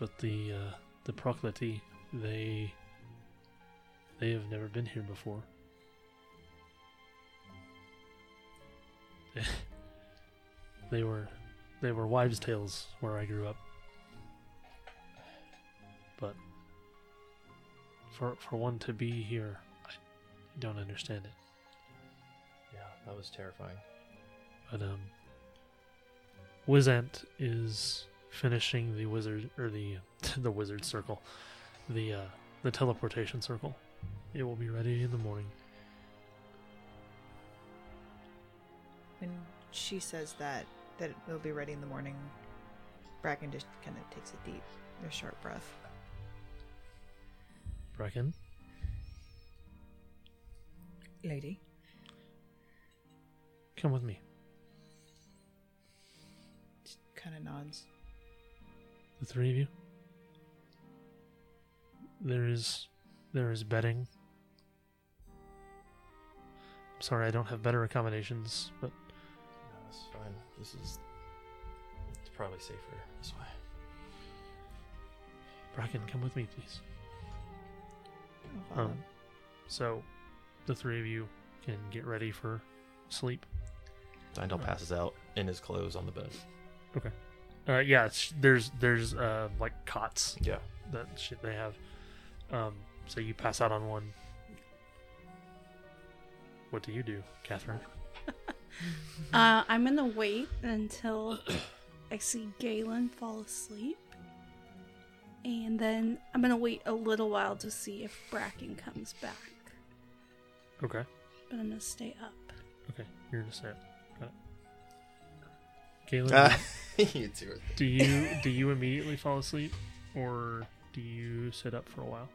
But the uh, the Proclity, they they have never been here before. they were they were wives' tales where I grew up. But for for one to be here, I don't understand it. Yeah, that was terrifying. But um, Wizant is finishing the wizard or the the wizard circle, the uh, the teleportation circle. It will be ready in the morning. When she says that that it'll be ready in the morning, Bracken just kind of takes a deep, a sharp breath. Bracken, Lady, come with me. just kind of nods. The three of you. There is there is bedding. I'm sorry I don't have better accommodations, but No, that's fine. This is. It's probably safer this way. Bracken, come with me, please. Um, so, the three of you can get ready for sleep. Dyndal passes out in his clothes on the bed. Uh, yeah, it's, there's there's uh like cots Yeah. that shit they have. Um, so you pass out on one. What do you do, Catherine? Uh, I'm gonna wait until I see Galen fall asleep. And then I'm gonna wait a little while to see if Bracken comes back. Okay, But I'm gonna stay up. okay, you're gonna sit. Got it. Galen, Ah, you two are do you do you immediately fall asleep, or do you sit up for a while?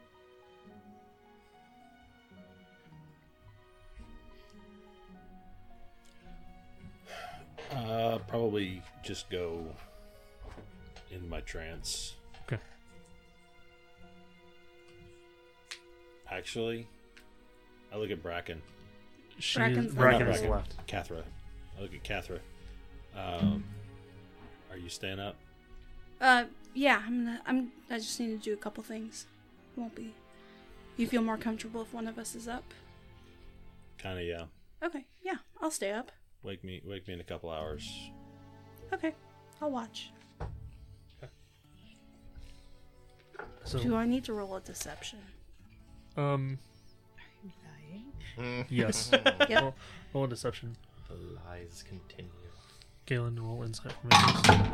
Uh, probably just go in my trance. Okay. Actually, I look at Bracken. She Bracken's is, the Bracken left. is left. Kathra. I look at Kathra. Um, are you staying up? Uh, yeah, I'm gonna. I'm. I just need to do a couple things. Won't be. You feel more comfortable if one of us is up? Kind of, yeah. Okay, yeah, I'll stay up. Wake me, wake me in a couple hours. Okay, I'll watch. So, Do I need to roll a deception? um, Are you Lying. yes. Yep. roll, roll a deception. The lies continue. Galen, roll insight for me. please.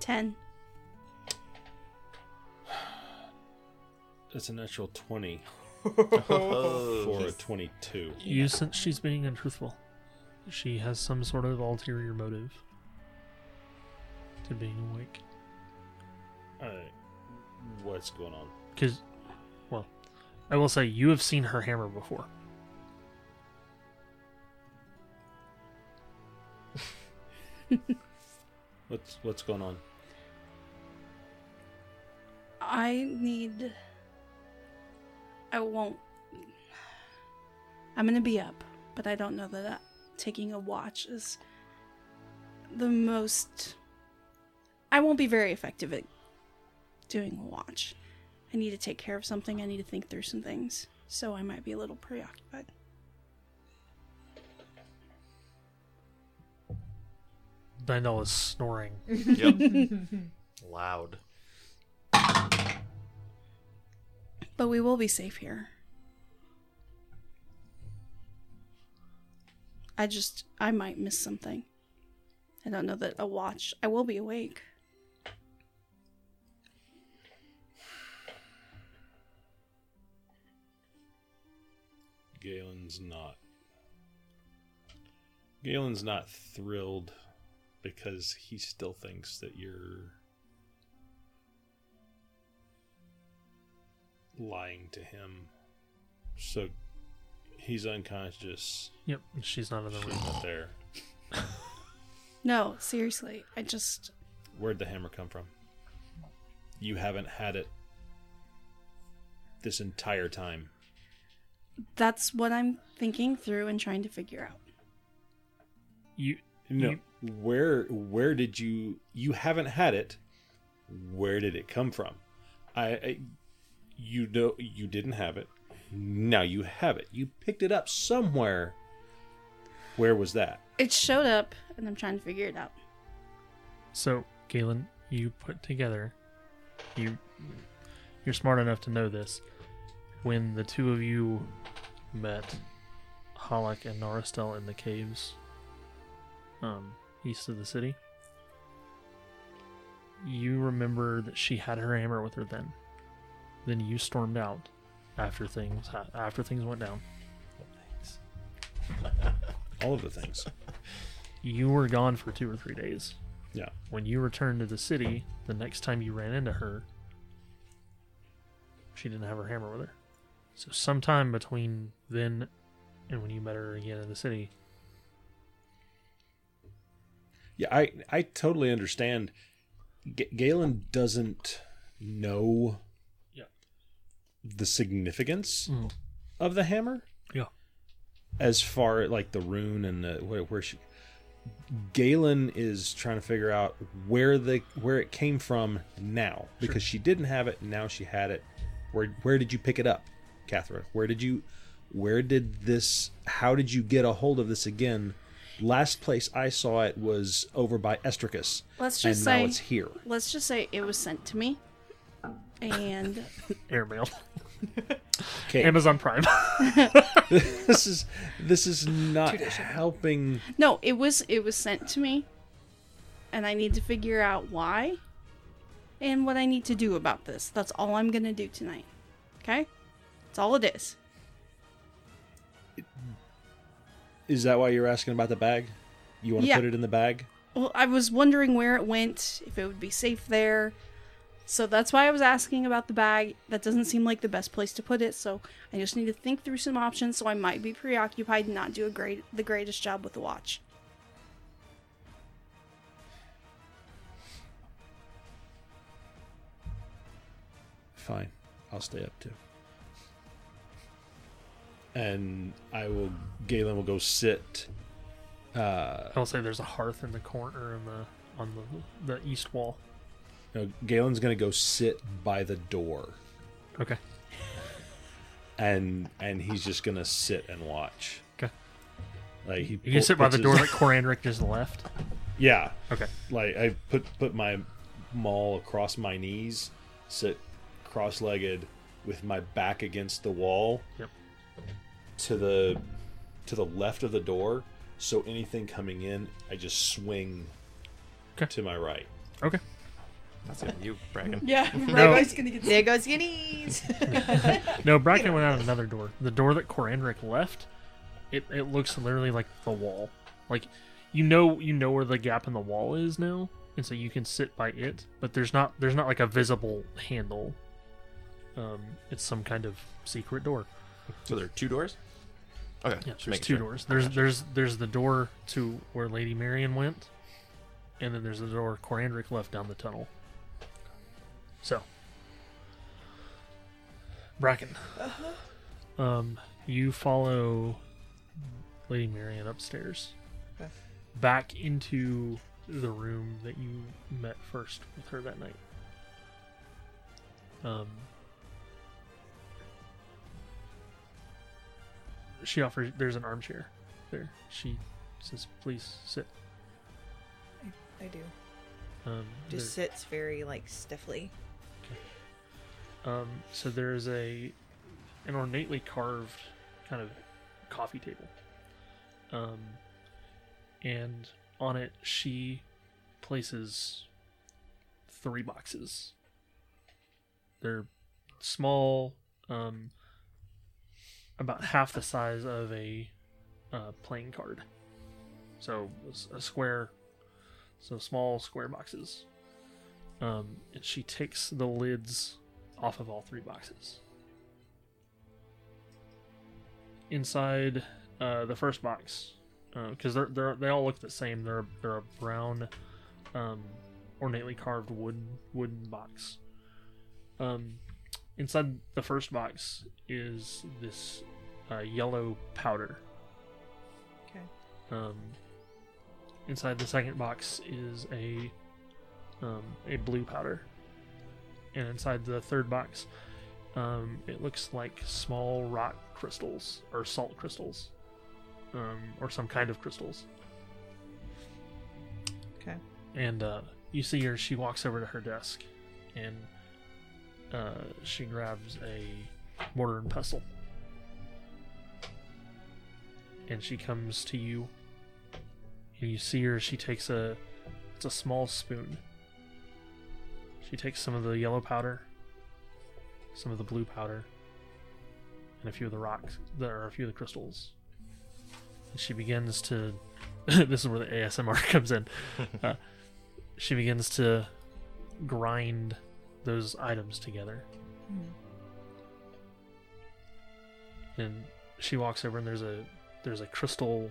Ten. That's a natural 20 for a twenty-two. You sense she's being untruthful. She has some sort of ulterior motive to being awake. All right. What's going on? Because, well, I will say you have seen her hammer before. What's what's going on? I need. I won't. I'm gonna be up, but I don't know that, taking a watch is the most. I won't be very effective at doing a watch. I need to take care of something. I need to think through some things, so I might be a little preoccupied. Dyndal is snoring. Yep. Loud. But we will be safe here. I just I might miss something. I don't know that a watch. I will be awake. Galen's not. Galen's not thrilled because he still thinks that you're lying to him. So he's unconscious. Yep, she's not in the room. not there. No, seriously. I just Where'd the hammer come from? You haven't had it this entire time. that's what I'm thinking through and trying to figure out. You, No. You- Where where did you you haven't had it? Where did it come from? I, I you know you didn't have it. Now you have it. You picked it up somewhere. Where was that? It showed up and I'm trying to figure it out. so Galen, you put together, you, you're smart enough to know this. When the two of you met Halak and Naristel in the caves, um, east of the city, you remember that she had her hammer with her then. Then you stormed out after things ha- after things went down. All of the things. You were gone for two or three days. Yeah. When you returned to the city, the next time you ran into her, she didn't have her hammer with her. So sometime between then and when you met her again in the city, Yeah, I I totally understand. G- Galen doesn't know Yeah. the significance Mhm. of the hammer. Yeah. As far like the rune and the where, where she Galen is trying to figure out where the where it came from now because she didn't have it now she had it. Where where did you pick it up, Catherine? Where did you where did this how did you get a hold of this again? Last place I saw it was over by Estricus. Let's and just now say it's here. let's just say it was sent to me. And airmail, Okay, Amazon Prime. this is this is not helping. no, it was it was sent to me. And I need to figure out why and what I need to do about this. That's all I'm going to do tonight. Okay? That's all it is. Is that why you're asking about the bag? You want to Yeah. put it in the bag? Well, I was wondering where it went, if it would be safe there. So that's why I was asking about the bag. That doesn't seem like the best place to put it, so I just need to think through some options so I might be preoccupied and not do a great the greatest job with the watch. Fine, I'll stay up too. And I will. Galen will go sit. Uh, I'll say there's a hearth in the corner in the on the the east wall. no, Galen's gonna go sit by the door, Okay. and and he's just gonna sit and watch. Okay. Like he You can pull- sit by the door that Corandric just left. Yeah, Okay. like I put put my maul across my knees, sit cross-legged with my back against the wall Yep. To the to the left of the door. So anything coming in, I just swing Okay. to my right. Okay. That's on you, Bracken. Yeah, No. gonna get There goes your knees. No, Bracken went out of another door. The door that Corandric left, it, it looks literally like the wall. Like you know you know where the gap in the wall is now, and so you can sit by it, but there's not there's not like a visible handle. Um, it's some kind of secret door. So there are two doors. Okay. Yeah, there's two sure. doors. There's there's there's the door to where Lady Marion went, and then there's the door Corandric left down the tunnel. So, Bracken, um, you follow Lady Marion upstairs, Okay. back into the room that you met first with her that night. Um, she offers. There's an armchair there. She says, "Please sit." I do. Um, Just sits very like stiffly. there- um, so there is a an ornately carved kind of coffee table. Um, and on it she places three boxes. They're small, um, about half the size of a uh, playing card. So a square, so small square boxes. Um, and she takes the lids off of all three boxes. Inside uh, the first box, because they're, they're they all look the same. They're they're a brown, um, ornately carved wood wooden box. Um, inside the first box is this uh, yellow powder. Okay. Um, inside the second box is a um, a blue powder, and inside the third box, um, it looks like small rock crystals or salt crystals, um, or some kind of crystals. Okay. And uh, you see her; she walks over to her desk, and uh, she grabs a mortar and pestle, and she comes to you, and you see her. She takes a it's a small spoon, She takes some of the yellow powder, some of the blue powder, and a few of the rocks. There are a few of the crystals. And she begins to. this is where the ASMR comes in. Uh, she begins to grind those items together. Hmm. and she walks over and there's a there's a crystal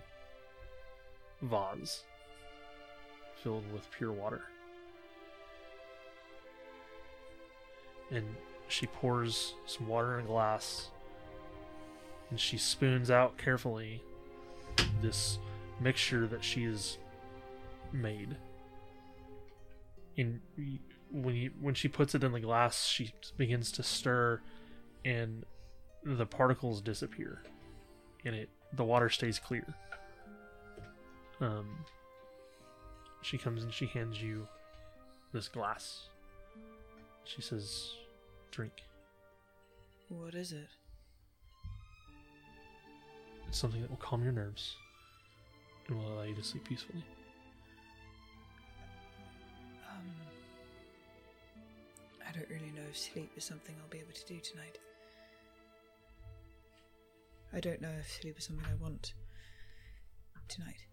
vase filled with pure water and she pours some water in a glass and she spoons out carefully this mixture that she has made in when you when she puts it in the glass she begins to stir and the particles disappear and it the water stays clear. Um she comes and she hands you this glass. She says drink. What is it? it's something that will calm your nerves and will allow you to sleep peacefully don't really know if sleep is something I'll be able to do tonight. I don't know if sleep is something I want tonight.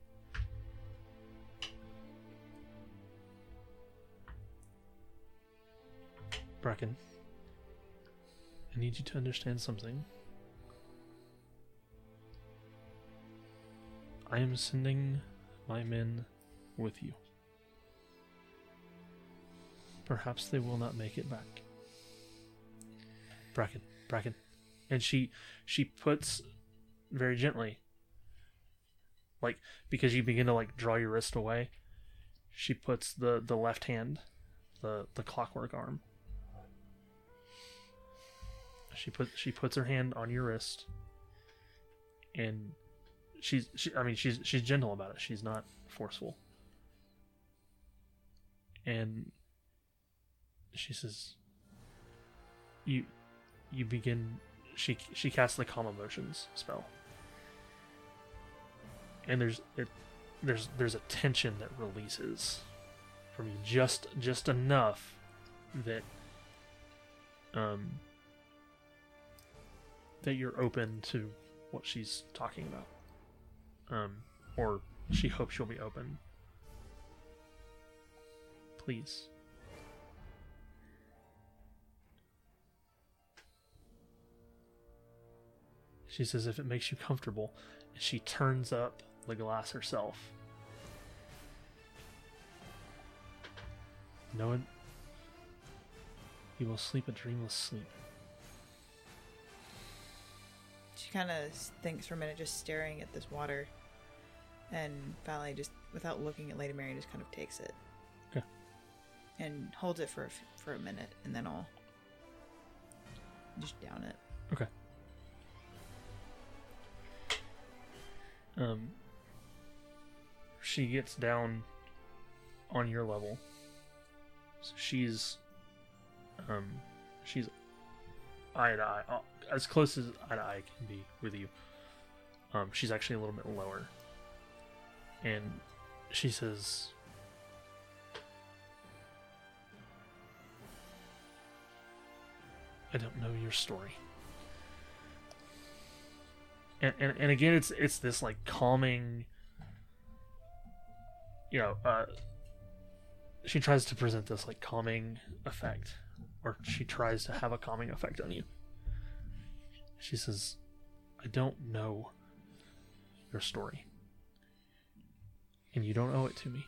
bracken i need you to understand something i am sending my men with you perhaps they will not make it back bracken bracken and she she puts very gently like because you begin to like draw your wrist away she puts the the left hand the the clockwork arm she put she puts her hand on your wrist and she's she I mean she's she's gentle about it. She's not forceful. And she says you you begin she she casts the calm emotions spell. And there's it there's there's a tension that releases from you just just enough that um that you're open to what she's talking about. Um, or she hopes you'll be open. Please. She says, if it makes you comfortable, and she turns up the glass herself. No one. You will sleep a dreamless sleep. She kind of thinks for a minute, just staring at this water, and finally, just without looking at Lady Mary, just kind of takes it. Okay. And holds it for a for a minute, and then I'll just down it. Okay. Um, she gets down on your level. So she's, um, she's eye to eye, uh, as close as eye to eye can be with you. Um, she's actually a little bit lower. And she says, I don't know your story. And, and, and again, it's it's this like calming. You know, uh, she tries to present this like calming effect, or she tries to have a calming effect on you. She says, "I don't know your story, and you don't owe it to me."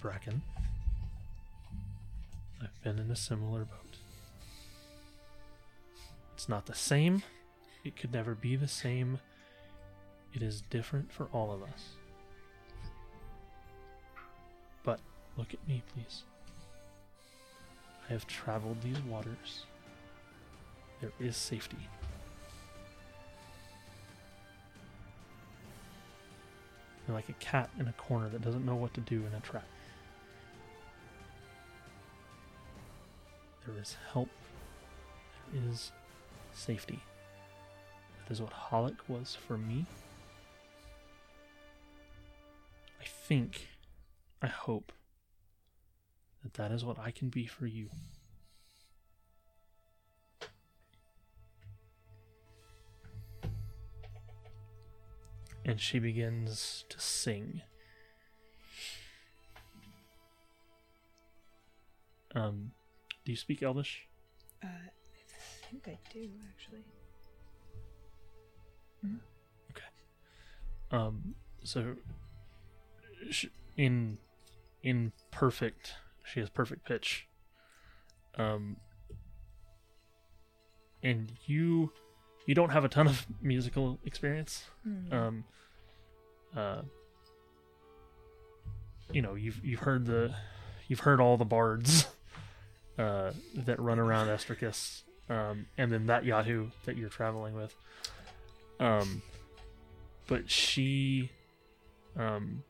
Bracken. I've been in a similar boat. It's not the same. It could never be the same. It is different for all of us. But look at me, please. I have traveled these waters. There is safety. You're like a cat in a corner that doesn't know what to do in a trap. There is help. There is safety. That is what Holic was for me. I think, I hope, that that is what I can be for you. And she begins to sing. Um, do you speak Elvish? Uh, think I do actually. Okay. Um, so sh in in perfect, she has perfect pitch. Um, and you you don't have a ton of musical experience. Um, uh, you know, you've you've heard the you've heard all the bards uh, that run around Estricus, um, and then that Yahoo that you're traveling with. Um, but she, um,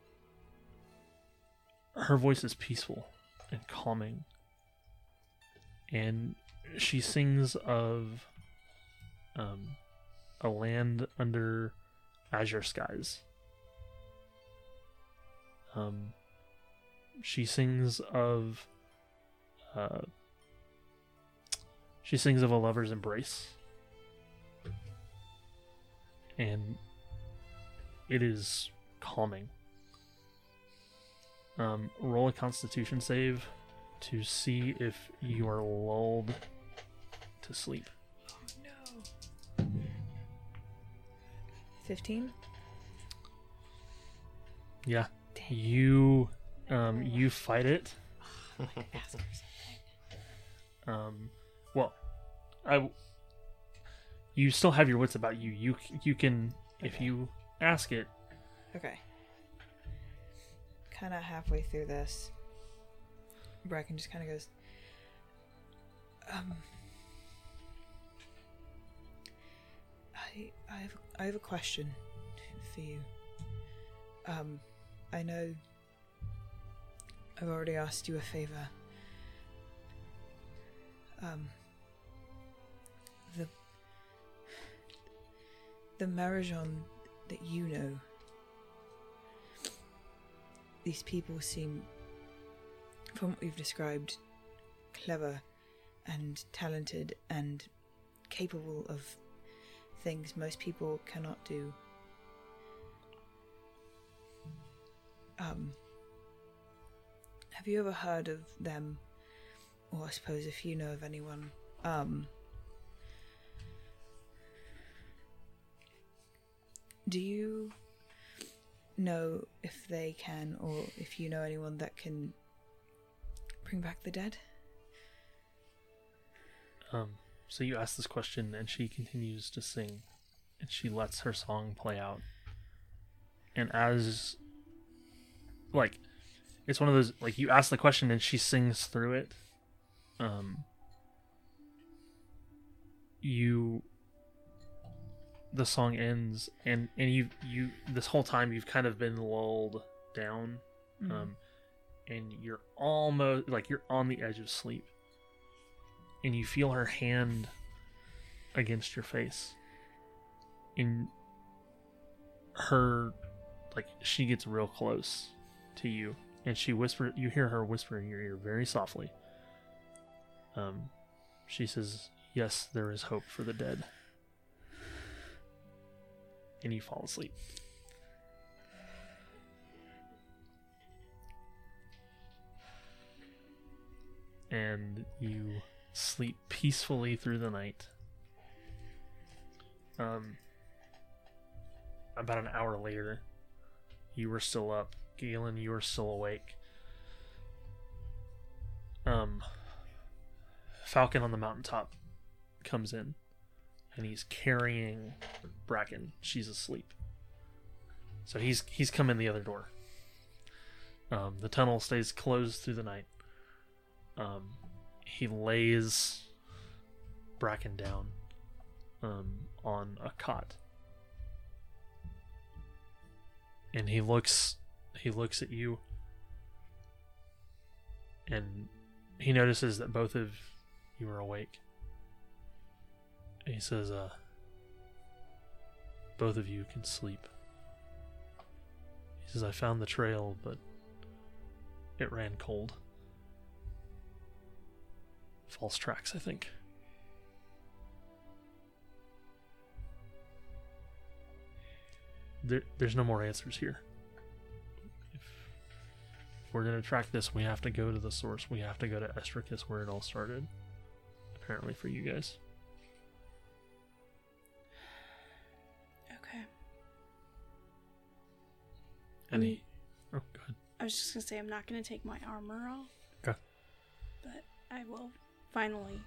her voice is peaceful and calming, and she sings of um, a land under azure skies. Um, she sings of uh, she sings of a lover's embrace. And it is calming. Um, roll a constitution save to see if you are lulled to sleep. No. Fifteen. yeah. You um, you fight it. Um, well i you still have your wits about you you you can if Okay. you ask it Okay. Kind of halfway through this, Bracken just kind of goes, um, I, I have, I have a question for you. Um, I know I've already asked you a favor. Um, the Marajon that you know. These people seem, from what you've described, clever and talented and capable of things most people cannot do. Um, have you ever heard of them, or I suppose if you know of anyone, um, do you know if they can, or if you know anyone that can bring back the dead? Um, so you ask this question, and she continues to sing, and she lets her song play out. And as, like, it's one of those like you ask the question and she sings through it. Um, you, the song ends, and and you you this whole time you've kind of been lulled down, um, and you're almost like you're on the edge of sleep and you feel her hand against your face. And her like she gets real close to you and she whisper you hear her whisper in your ear very softly. Um she says, "Yes, there is hope for the dead." And you fall asleep. And you sleep peacefully through the night. Um, about an hour later, you were still up. Galen, you were still awake. Um, Falcon on the mountaintop comes in, and he's carrying Bracken. She's asleep. So he's he's come in the other door. Um, the tunnel stays closed through the night. Um, he lays Bracken down um, on a cot, and he looks he looks at you, and he notices that both of you are awake. He says, "Uh, both of you can sleep." He says, "I found the trail, but it ran cold." false tracks, I think. There, there's no more answers here. If, if we're going to track this, we have to go to the source. We have to go to Estricus where it all started. Apparently, for you guys. Any. Oh, go ahead. I was just gonna say I'm not gonna take my armor off. Okay. But I will finally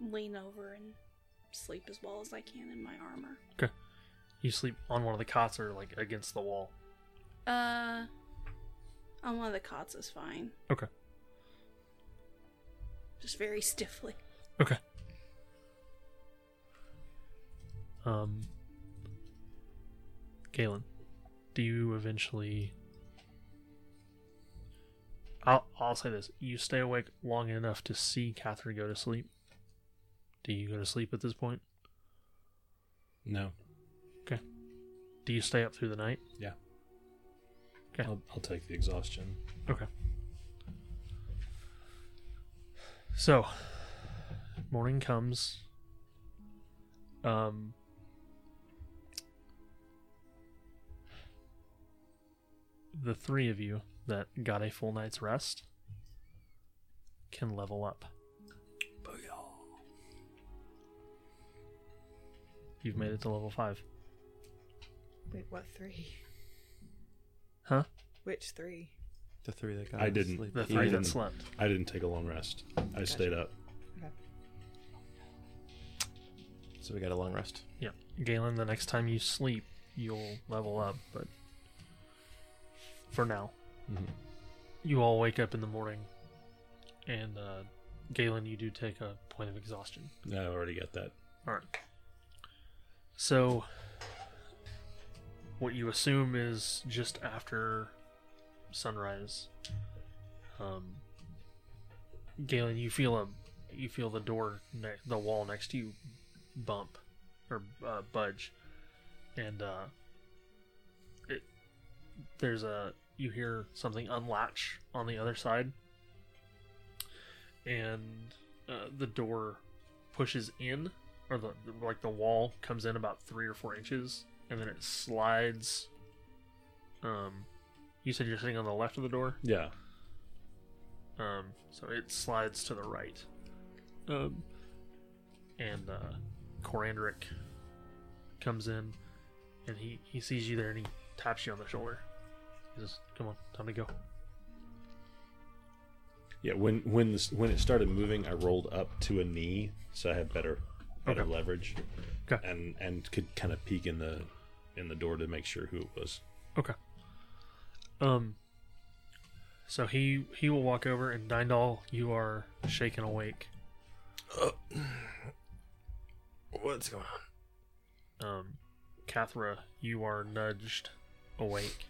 lean over and sleep as well as I can in my armor. Okay. You sleep on one of the cots or like against the wall. Uh, on one of the cots is fine. Okay. Just very stiffly. Okay. Um, Galen, do you eventually? I'll I'll say this: you stay awake long enough to see Catherine go to sleep. Do you go to sleep at this point? No. Okay. Do you stay up through the night? Yeah. Okay. I'll, I'll take the exhaustion. Okay. So, morning comes. Um. The three of you that got a full night's rest can level up. You've made it to level five. Wait, what three? Huh? Which three? The three that got I didn't. sleep. The three that slept. I didn't take a long rest. I stayed up. Okay. So we got a long rest. Yeah. Galen, the next time you sleep, you'll level up, but for now. Mhm. You all wake up in the morning, and uh, Galen, you do take a point of exhaustion. I already got that. All right. So, what you assume is just after sunrise. Um, Galen, you feel a, you feel the door, ne- the wall next to you, bump or uh, budge, and uh, it there's a you hear something unlatch on the other side, and uh, the door pushes in or the like the wall comes in about three or four inches and then it slides um you said you're sitting on the left of the door? Yeah. um so it slides to the right. Um and uh Corandric comes in and he he sees you there and he taps you on the shoulder he says come on time to go Yeah. When when this, when it started moving, I rolled up to a knee, so I had better better Okay. leverage, Okay. and and could kind of peek in the in the door to make sure who it was. Okay. Um. So he he will walk over and Dyndal, you are shaken awake. What's going on? Um, Kathra, you are nudged awake,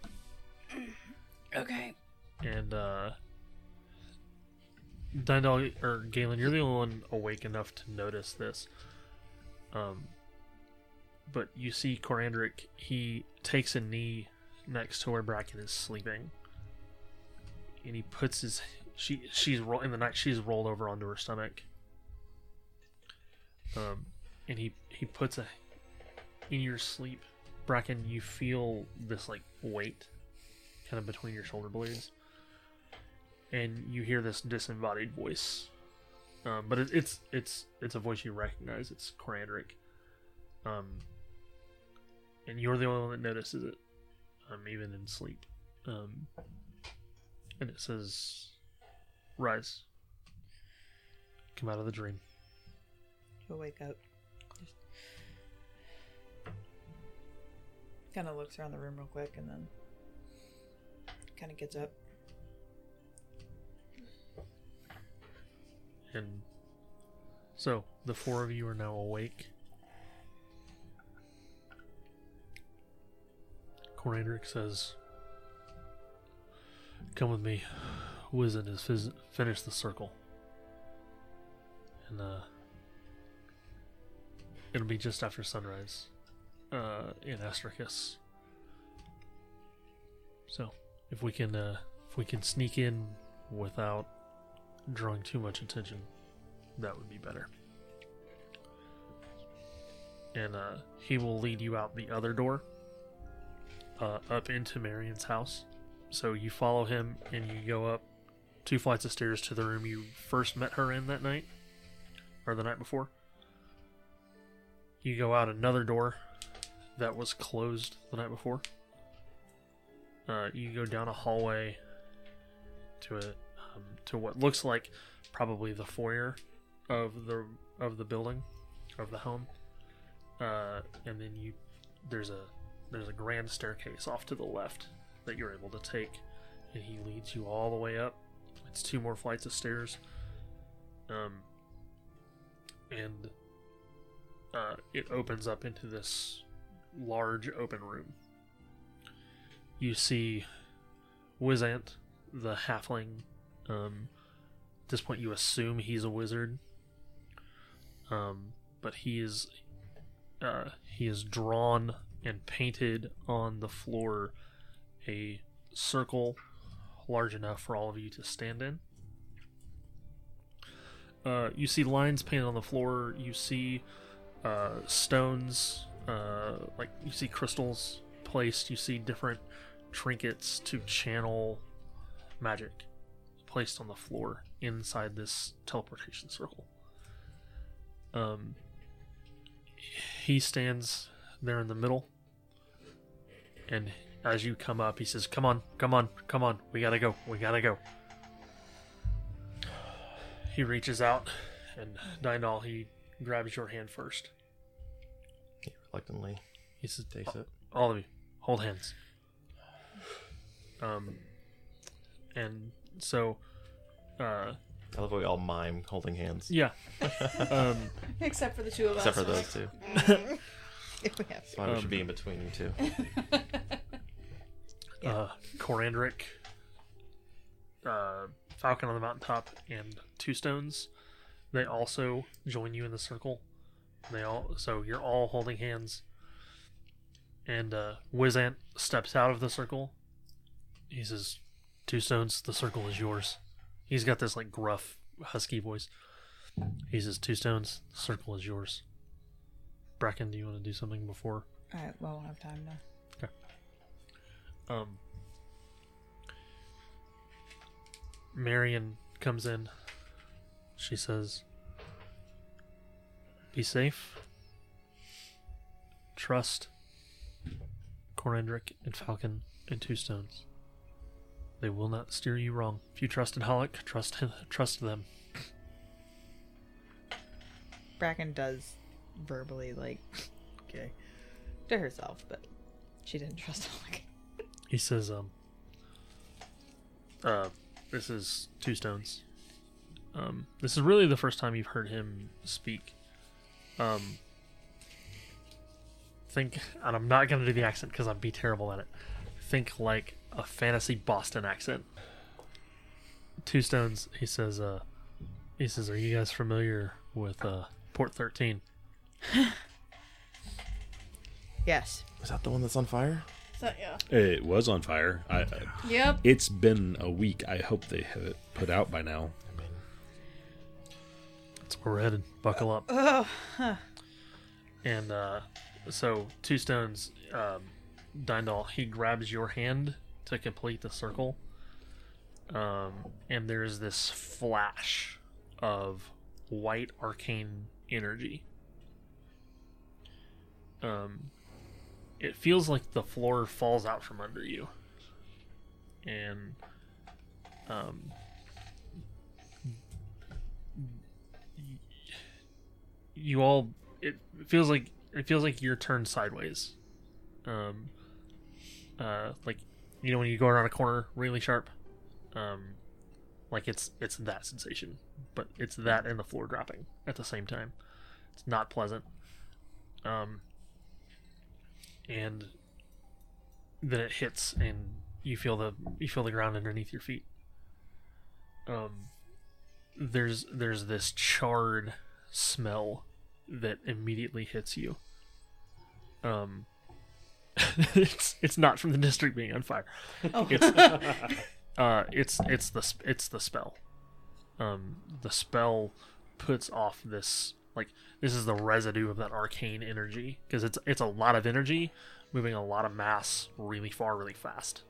Okay. and uh, Dyndal or Galen, you're the only one awake enough to notice this. Um, but you see Corandric, he takes a knee next to where Bracken is sleeping, and he puts his she she's in the night she's rolled over onto her stomach. Um, and he he puts a in your sleep, Bracken. You feel this like weight, kind of between your shoulder blades, and you hear this disembodied voice. Um, but it, it's it's it's a voice you recognize. It's Corandric. Um, and you're the only one that notices it, um, even in sleep. Um, and it says, "Rise, come out of the dream." He'll wake up. Kind of looks around the room real quick and then kind of gets up. And so the four of you are now awake. Corandric says, Come with me. Wizen has phys- finished the circle. And, uh, it'll be just after sunrise, uh, in Astracus. So, if we can, uh, if we can sneak in without drawing too much attention, that would be better. And uh, he will lead you out the other door, uh, up into Marion's house. So you follow him and you go up two flights of stairs to the room you first met her in that night, or the night before. You go out another door that was closed the night before. Uh, you go down a hallway to a um, to what looks like probably the foyer of the of the building of the home, uh, and then you there's a there's a grand staircase off to the left that you're able to take, and he leads you all the way up. It's two more flights of stairs, um, and uh, it opens up into this large open room. You see Wizant, the halfling. Um, at this point, you assume he's a wizard, um, but he is uh, he is drawn and painted on the floor a circle large enough for all of you to stand in. Uh, you see lines painted on the floor. You see uh, stones, uh, like you see crystals placed. You see different trinkets to channel magic placed on the floor inside this teleportation circle. Um, he stands there in the middle, and as you come up, he says, "Come on, come on, come on. We gotta go. We gotta go." He reaches out, and Dyndal, he grabs your hand first. He reluctantly He says, takes it. all of you hold hands um and so uh I love how we all mime holding hands, yeah um Except for the two of us. except for those two. If we have That's why we Um, should be in between you two. uh Corandric uh Falcon on the mountaintop and Two Stones they also join you in the circle they all so you're all holding hands and uh Wizant steps out of the circle he says Two Stones the circle is yours he's got this like gruff husky voice he says Two Stones the circle is yours Bracken do you want to do something before All right, well, we'll have time now. Okay. Um, Marion comes in. She says, Be safe. Trust Corandric and Falcon and Two Stones. They will not steer you wrong. If you trust in Halleck, trust trust them. Bracken does verbally, like, okay, to herself, but she didn't trust Alec. He says, um, uh, this is Two Stones. Um, this is really the first time you've heard him speak. Um, think, and I'm not gonna do the accent because I'd be terrible at it. Think like a fantasy Boston accent. Two Stones. He says, uh, he says, are you guys familiar with uh Port Thirteen? Yes. Is that the one that's on fire? So, yeah. It was on fire. I, I, Yep. it's been a week. I hope they have it put out by now. I mean, That's where we're headed. Buckle up. Oh, And uh, so, Two Stones, um, Dyndal, he grabs your hand to complete the circle. Um, and there's this flash of white arcane energy. Um, it feels like the floor falls out from under you. And um, you all it feels like it feels like you're turned sideways um uh like you know when you go around a corner really sharp um like it's it's that sensation but it's that and the floor dropping at the same time. It's not pleasant. Um and then it hits and you feel the you feel the ground underneath your feet. Um there's there's this charred smell that immediately hits you. Um, it's it's not from the district being on fire. It's uh, it's it's the it's the spell. um, the spell puts off this like this is the residue of that arcane energy because it's it's a lot of energy moving a lot of mass really far really fast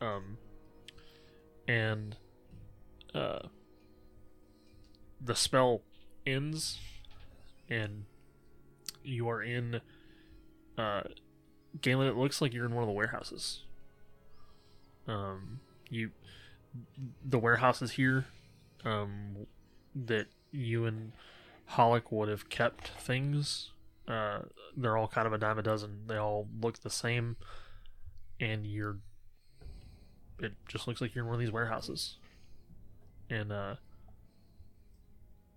um and uh the spell ends and you are in uh Galen it looks like you're in one of the warehouses um you the warehouses here um that you and Hollick would have kept things. Uh, they're all kind of a dime a dozen. They all look the same, and you're. It just looks like you're in one of these warehouses. And uh,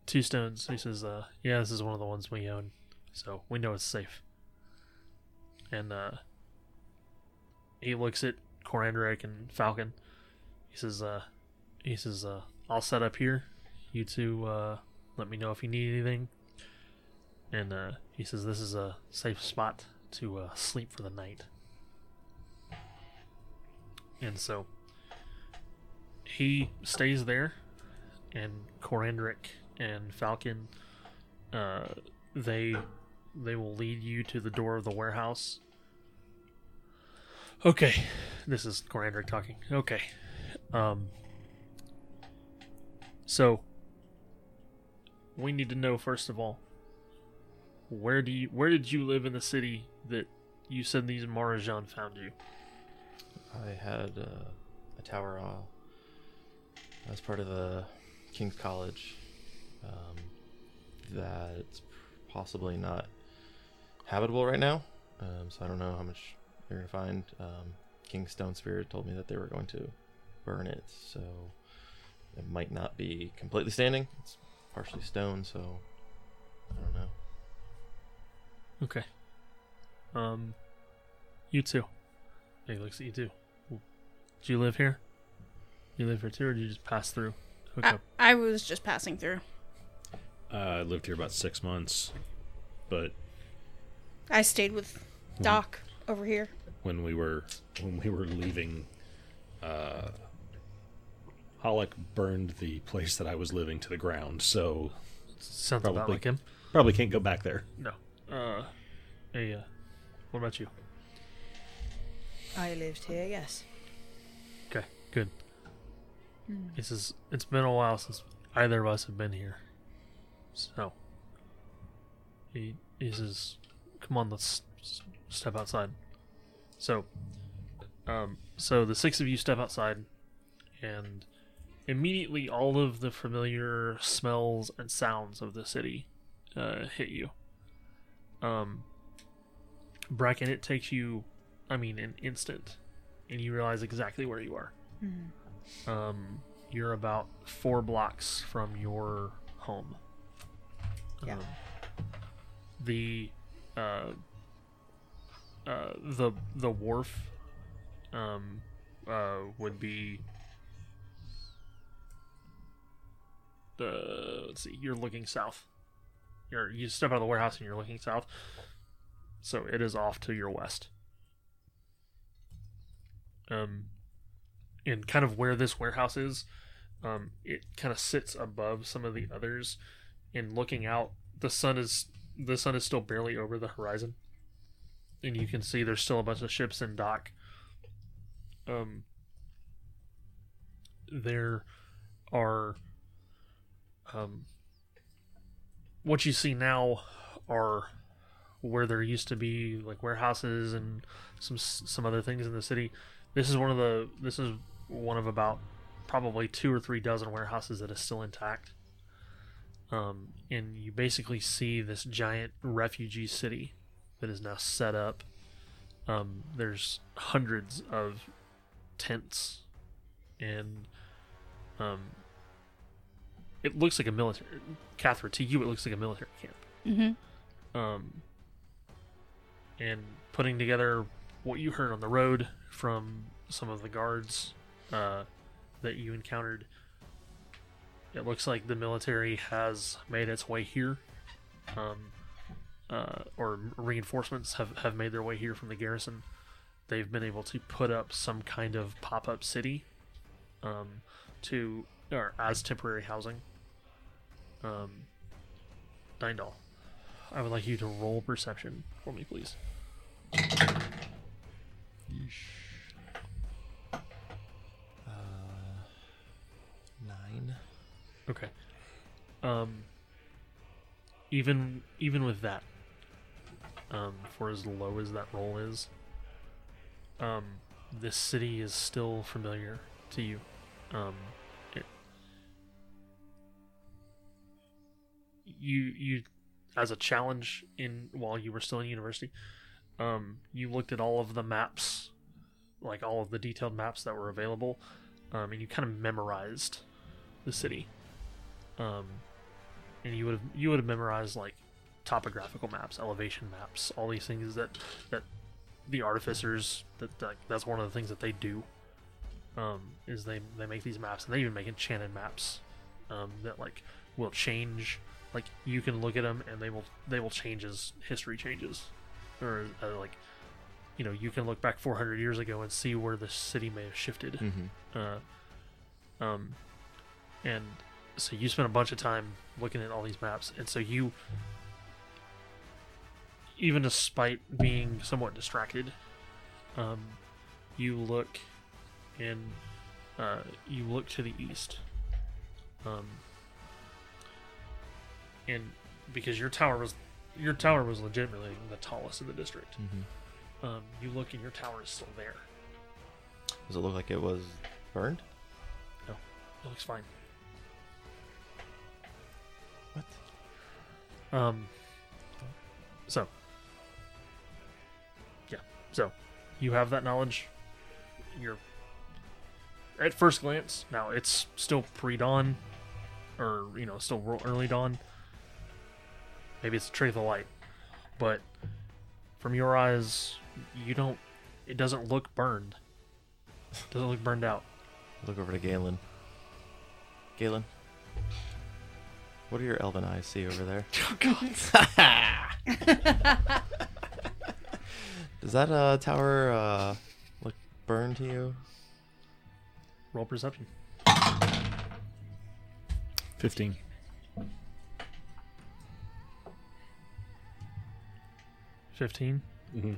two stones. He says, uh, "Yeah, this is one of the ones we own, so we know it's safe." And uh, he looks at Corandric and Falcon. He says, uh, "He says, uh, I'll set up here. You two, Uh, let me know if you need anything. And uh, he says this is a safe spot to uh, sleep for the night. And so he stays there, and Corandric and Falcon, uh, they they will lead you to the door of the warehouse. Okay, this is Corandric talking. Okay, um, so we need to know first of all where do you where did you live in the city that you said these Marajan found you? I had uh, a tower uh, as part of the King's College um, that's possibly not habitable right now. Um, so I don't know how much you're gonna find. Um, King's Stonespear told me that they were going to burn it, so it might not be completely standing. It's partially stone, so I don't know. Okay. Um, you too. He looks at you too. Do you live here? You live here too, or did you just pass through? Hook I, up. I was just passing through. Uh, I lived here about six months, but I stayed with Doc over here. When we were when we were leaving, uh, Hollick burned the place that I was living to the ground, so Sounds about probably- like him. probably can't go back there. No. Uh, hey, uh, what about you? I lived here, yes. Okay, good. He says it's been a while since either of us have been here. So he he says, "Come on, let's step outside." So, um, so the six of you step outside, and immediately all of the familiar smells and sounds of the city uh, hit you. Um, Bracken, it takes you, I mean, an instant, and you realize exactly where you are. Um, you're about four blocks from your home. Yeah. Um, the uh, uh, the the wharf um, uh, would be the let's see. You're looking south. You're you step out of the warehouse and you're looking south. So it is off to your west. Um, and kind of where this warehouse is, um, it kind of sits above some of the others. And looking out, the sun is the sun is still barely over the horizon, and you can see there's still a bunch of ships in dock. Um, there are, um, what you see now are where there used to be like warehouses and some some other things in the city. This is one of the this is one of about probably two or three dozen warehouses that is still intact. Um, and you basically see this giant refugee city that is now set up. Um, there's hundreds of tents, and um, it looks like a military. Catherine, to you, it looks like a military camp. Mm-hmm. Um, and putting together what you heard on the road from some of the guards uh, that you encountered, it looks like the military has made its way here, um, uh, or reinforcements have, have made their way here from the garrison. They've been able to put up some kind of pop up city um, to or as temporary housing. Um, Dyndal, I would like you to roll perception for me, please. Uh, nine. Okay. Um even even with that, um, for as low as that roll is, um, this city is still familiar to you. Um, it, you you as a challenge in while you were still in university, um, you looked at all of the maps, like all of the detailed maps that were available, um, and you kind of memorized the city. Um, and you would have you would have memorized like topographical maps, elevation maps, all these things that that the artificers that, that that's one of the things that they do. Um, is they they make these maps and they even make enchanted maps um, that like will change. Like you can look at them and they will they will change as history changes, or uh, like you know you can look back 400 years ago and see where the city may have shifted. Mm-hmm. Uh, um, and so you spent a bunch of time looking at all these maps, and so you, even despite being somewhat distracted, um, you look and uh, you look to the east, um, and because your tower was your tower was legitimately the tallest in the district, Mm-hmm. um, you look and your tower is still there. Does it look like it was burned? No, it looks fine. What? Um. So. Yeah. So, you have that knowledge. You're at first glance. Now it's still pre-dawn, or you know, still ro- early dawn. Maybe it's a trick of the light, but from your eyes, you don't. It doesn't look burned. It doesn't look burned out. Look over to Galen. Galen. What do your elven eyes see over there? Oh, Does that uh, tower uh, look burned to you? Roll perception. 15. Fifteen. Mm-hmm.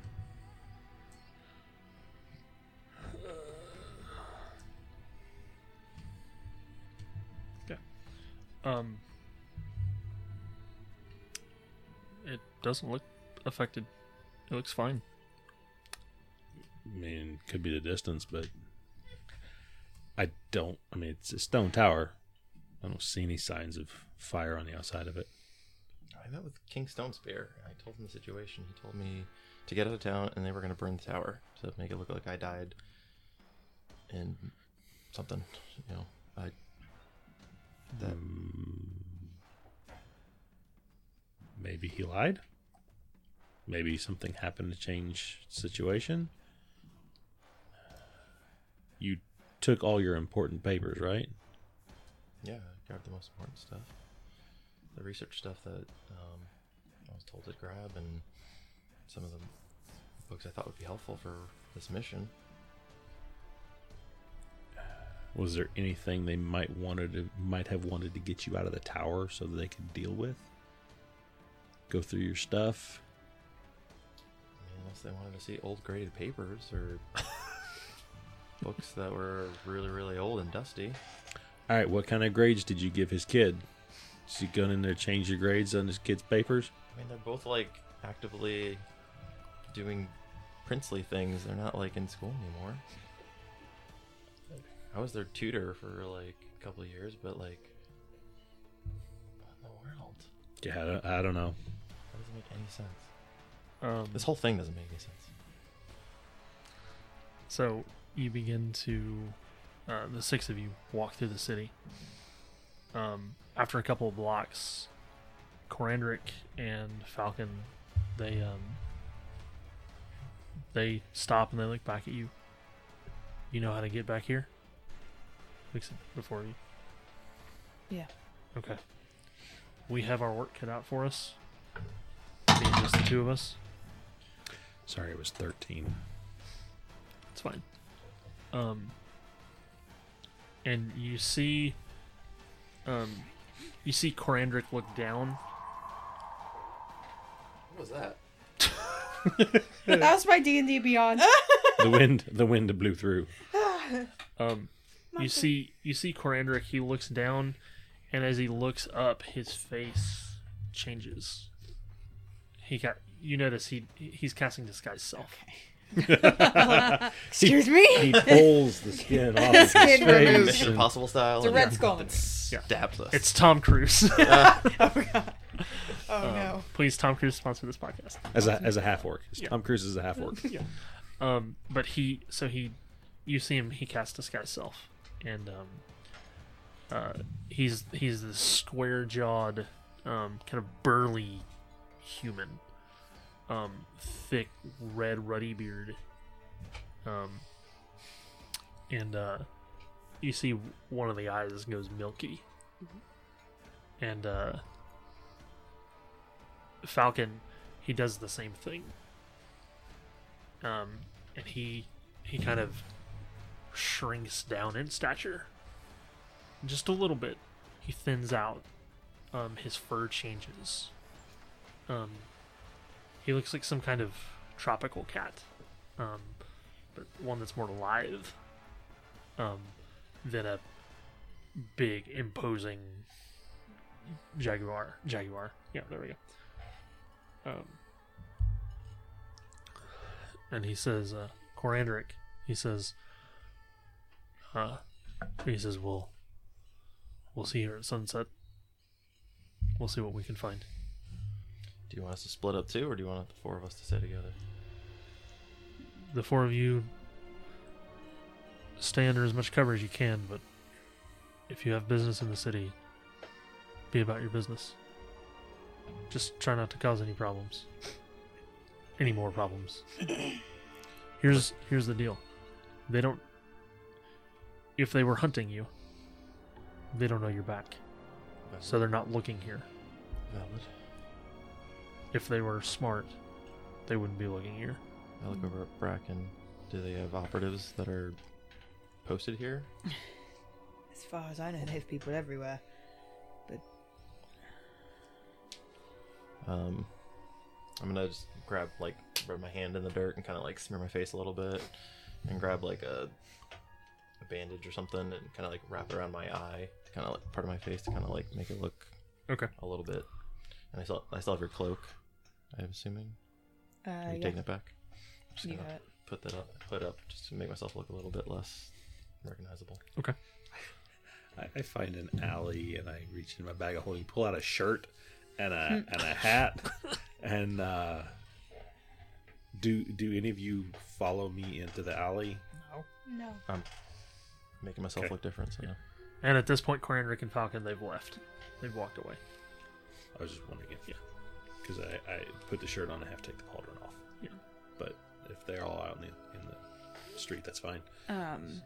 Um, it doesn't look affected. It looks fine. I mean, could be the distance, but I don't. I mean, it's a stone tower. I don't see any signs of fire on the outside of it. I met with King Stonespear. I told him the situation. He told me to get out of town and they were going to burn the tower to make it look like I died and something. You know, I. That Mm, maybe he lied. Maybe something happened to change situation. You took all your important papers, right? Yeah, I grabbed the most important stuff. The research stuff that um, I was told to grab, and some of the books I thought would be helpful for this mission. Was there anything they might wanted to might have wanted to get you out of the tower so that they could deal with? Go through your stuff. I mean, unless they wanted to see old graded papers or books that were really, really old and dusty. All right, what kind of grades did you give his kid? Did you go in there change your grades on his kid's papers? I mean, they're both like actively doing princely things. They're not like in school anymore. I was their tutor for like a couple of years, but like, what in the world? Yeah, I don't, I don't know. That doesn't make any sense. Um, This whole thing doesn't make any sense. So you begin to, uh, the six of you walk through the city. Um, after a couple of blocks, Corandric and Falcon, they um, they stop and they look back at you. You know how to get back here? Fix it before you. Yeah. Okay. We have our work cut out for us. Being just the two of us. Sorry, it was 13. It's fine. Um, and you see Um, you see Corandric look down. What was that? that was my D and D Beyond. the wind, the wind blew through. Um, you see, you see Corandric. He looks down, and as he looks up, his face changes. He got. You notice he he's casting disguise self. Excuse me. He pulls the skin off his Skin face. removed. Mission Impossible style. It's a and red skull. Stabs us. It's Tom Cruise. Oh no. Please, Tom Cruise sponsor this podcast. As a as a half orc. Yeah. Tom Cruise is a half orc. yeah. Um, but he, so he, you see him. He casts disguise self, and um, uh, he's he's this square jawed, um, kind of burly human, um, thick red ruddy beard, um, and uh, you see one of the eyes goes milky, and uh, Falcon, he does the same thing um, and he he kind of shrinks down in stature just a little bit. He thins out. Um, his fur changes. Um, he looks like some kind of tropical cat, um, but one that's more lithe um, than a big, imposing jaguar. Jaguar. Yeah, there we go. Um, and he says, uh, Corandric, he says, uh, he says, we'll, we'll see here at sunset. We'll see what we can find. Do you want us to split up too, or do you want the four of us to stay together? The four of you stay under as much cover as you can, but if you have business in the city, be about your business. Just try not to cause any problems. Any more problems. here's here's the deal. They don't if they were hunting you, they don't know you're back. So they're not looking here. Valid. If they were smart, they wouldn't be looking here. I look over at Bracken. Do they have operatives that are posted here? As far as I know, they have people everywhere. But um, I'm gonna just grab like rub my hand in the dirt and kind of like smear my face a little bit, and grab like a, a bandage or something and kind of like wrap it around my eye, to kind of like part of my face to kind of like make it look Okay. a little bit. And I still I still have your cloak. I'm assuming. Uh, Are you yeah, taking it back? I'm Just you gonna have it. put that up, put it up, just to make myself look a little bit less recognizable. I, I find an alley and I reach in my bag of holding, pull out a shirt and a and a hat, and uh, do do any of you follow me into the alley? No. No. I'm making myself Okay. look different. So And at this point, Corandric and Falcon, they've left. They've walked away. I was just wondering if yeah, because I, I put the shirt on, I have to take the pauldron off. Yeah. But if they're all out in the, in the street, that's fine. Um,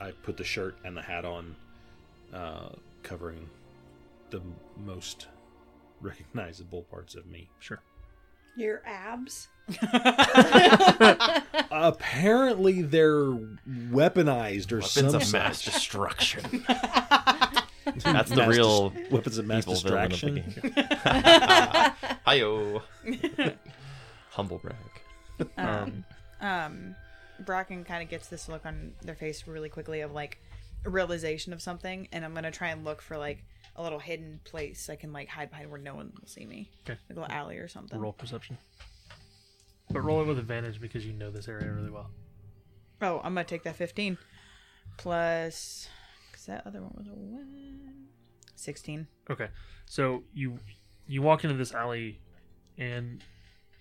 I put the shirt and the hat on, uh, covering the m- most recognizable parts of me. Sure. Your abs. Apparently, they're weaponized or weapons some of mass such. destruction. That's the real dis- weapons of mass evil villain of the distraction. Hiyo. Humble brag. Um, um, Bracken kind of gets this look on their face really quickly of like realization of something, and I'm gonna try and look for like a little hidden place I can like hide behind where no one will see me. Okay. Like a little alley or something. roll perception. But roll it with advantage because you know this area really well. Oh, I'm gonna take that 15 plus because that other one was a one. 16. Okay. So you you walk into this alley and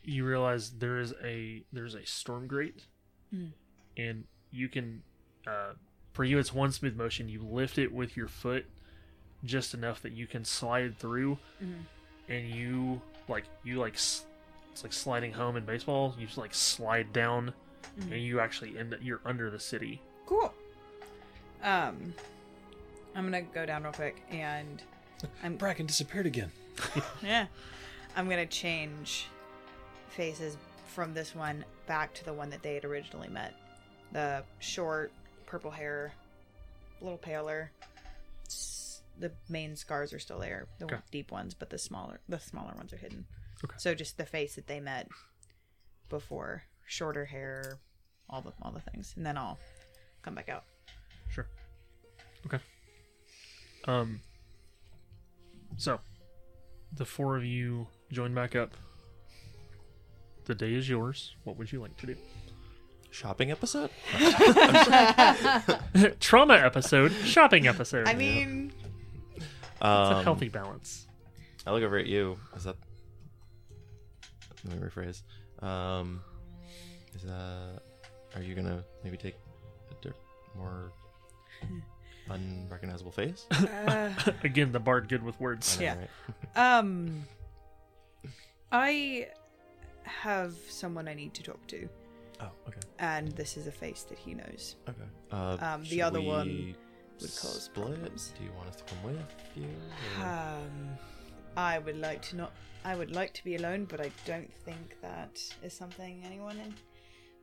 you realize there is a there's a storm grate Hmm. and you can uh for you it's one smooth motion you lift it with your foot just enough that you can slide through and you like you like it's like sliding home in baseball you just like slide down and you actually end up you're under the city Cool. Um, I'm gonna go down real quick and I'm Bracken disappeared again. yeah. I'm gonna change faces from this one back to the one that they had originally met. The short, purple hair, a little paler, s- the main scars are still there, the Okay. deep ones, but the smaller the smaller ones are hidden. Okay. So just the face that they met before, shorter hair, all the all the things, and then I'll come back out. Sure. Okay. Um. So, the four of you join back up. The day is yours. What would you like to do? Shopping episode? Trauma episode, shopping episode. I mean, it's Um, a healthy balance. I look over at you. Is that? Let me rephrase. Um, is that? Are you gonna maybe take a di- more unrecognizable face? uh, Again, the bard good with words. I know, Yeah. right? um, I have someone I need to talk to, Oh, okay. and this is a face that he knows. Okay. Uh, Um, the should other we one would cause split? problems. Do you want us to come with you? or- Um, I would like to not. I would like to be alone, but I don't think that is something anyone in,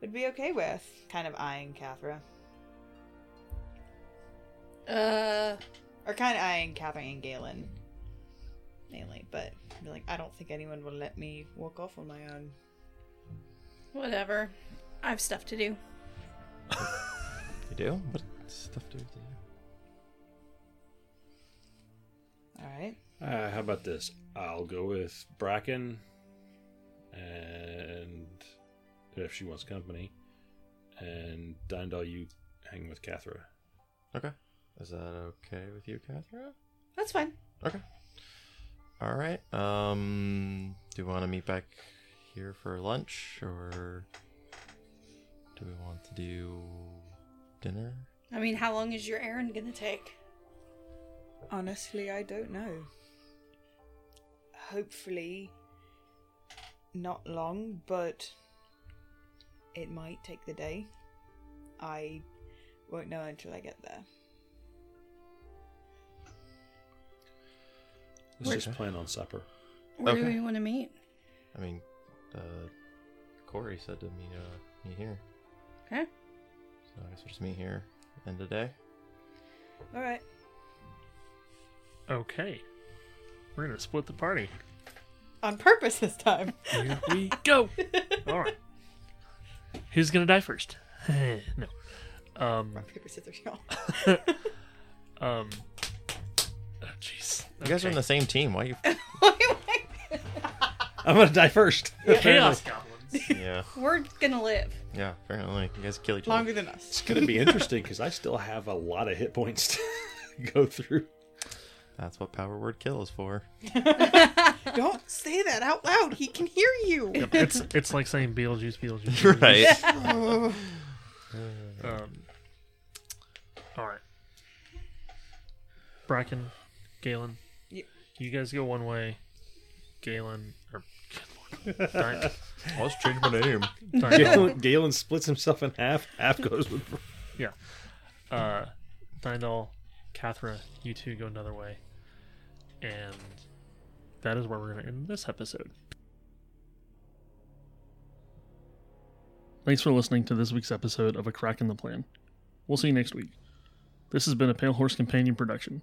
would be okay with. Kind of eyeing Kathra, Uh, or kind of eyeing Catherine and Galen, mainly. But be like, I don't think anyone will let me walk off on my own. whatever. I have stuff to do. You do? What stuff do you do? All right. Uh, how about this? I'll go with Bracken, and if she wants company, and Dyndal, you hang with Kathra. Okay. Is that okay with you, Catherine? That's fine. Okay. All right. Um, do we want to meet back here for lunch, or do we want to do dinner? I mean, how long is your errand gonna take? Honestly, I don't know. Hopefully, not long, but it might take the day. I won't know until I get there. Let's just Okay. plan on supper. Where do Okay. we want to meet? I mean, uh, Corey said to meet uh meet here, Okay. so I guess we'll just meet here end of the day. All right. Okay. We're gonna split the party. On purpose this time. Here we go. All right. Who's gonna die first? no. Um. Rock, paper, scissors, y'all. Um. Jeez. You guys are in the same team. Why you? I'm gonna die first. chaos goblins. yeah. We're gonna live. Yeah. Apparently, you guys kill each other. Longer than us. It's gonna be interesting because I still have a lot of hit points to go through. That's what power word kill is for. Don't say that out loud. He can hear you. Yep, it's it's like saying Beetlejuice, Beetlejuice. right. Um. All right. Bracken, Galen, Yeah. You guys go one way. Galen or good lord, Di- I was changing my name. Galen, Galen splits himself in half. Half goes with. yeah. Uh, Dyndal, Kathra, you two go another way, and that is where we're going to end this episode. Thanks for listening to this week's episode of A Crack in the Plan. We'll see you next week. This has been a Pale Horse Companion production.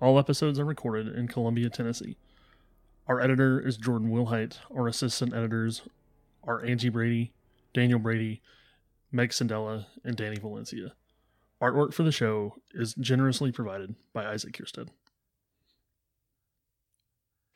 All episodes are recorded in Columbia, Tennessee. Our editor is Jordan Wilhite. Our assistant editors are Angie Brady, Daniel Brady, Meg Sandella, and Danny Valencia. Artwork for the show is generously provided by Isaac Kierstead.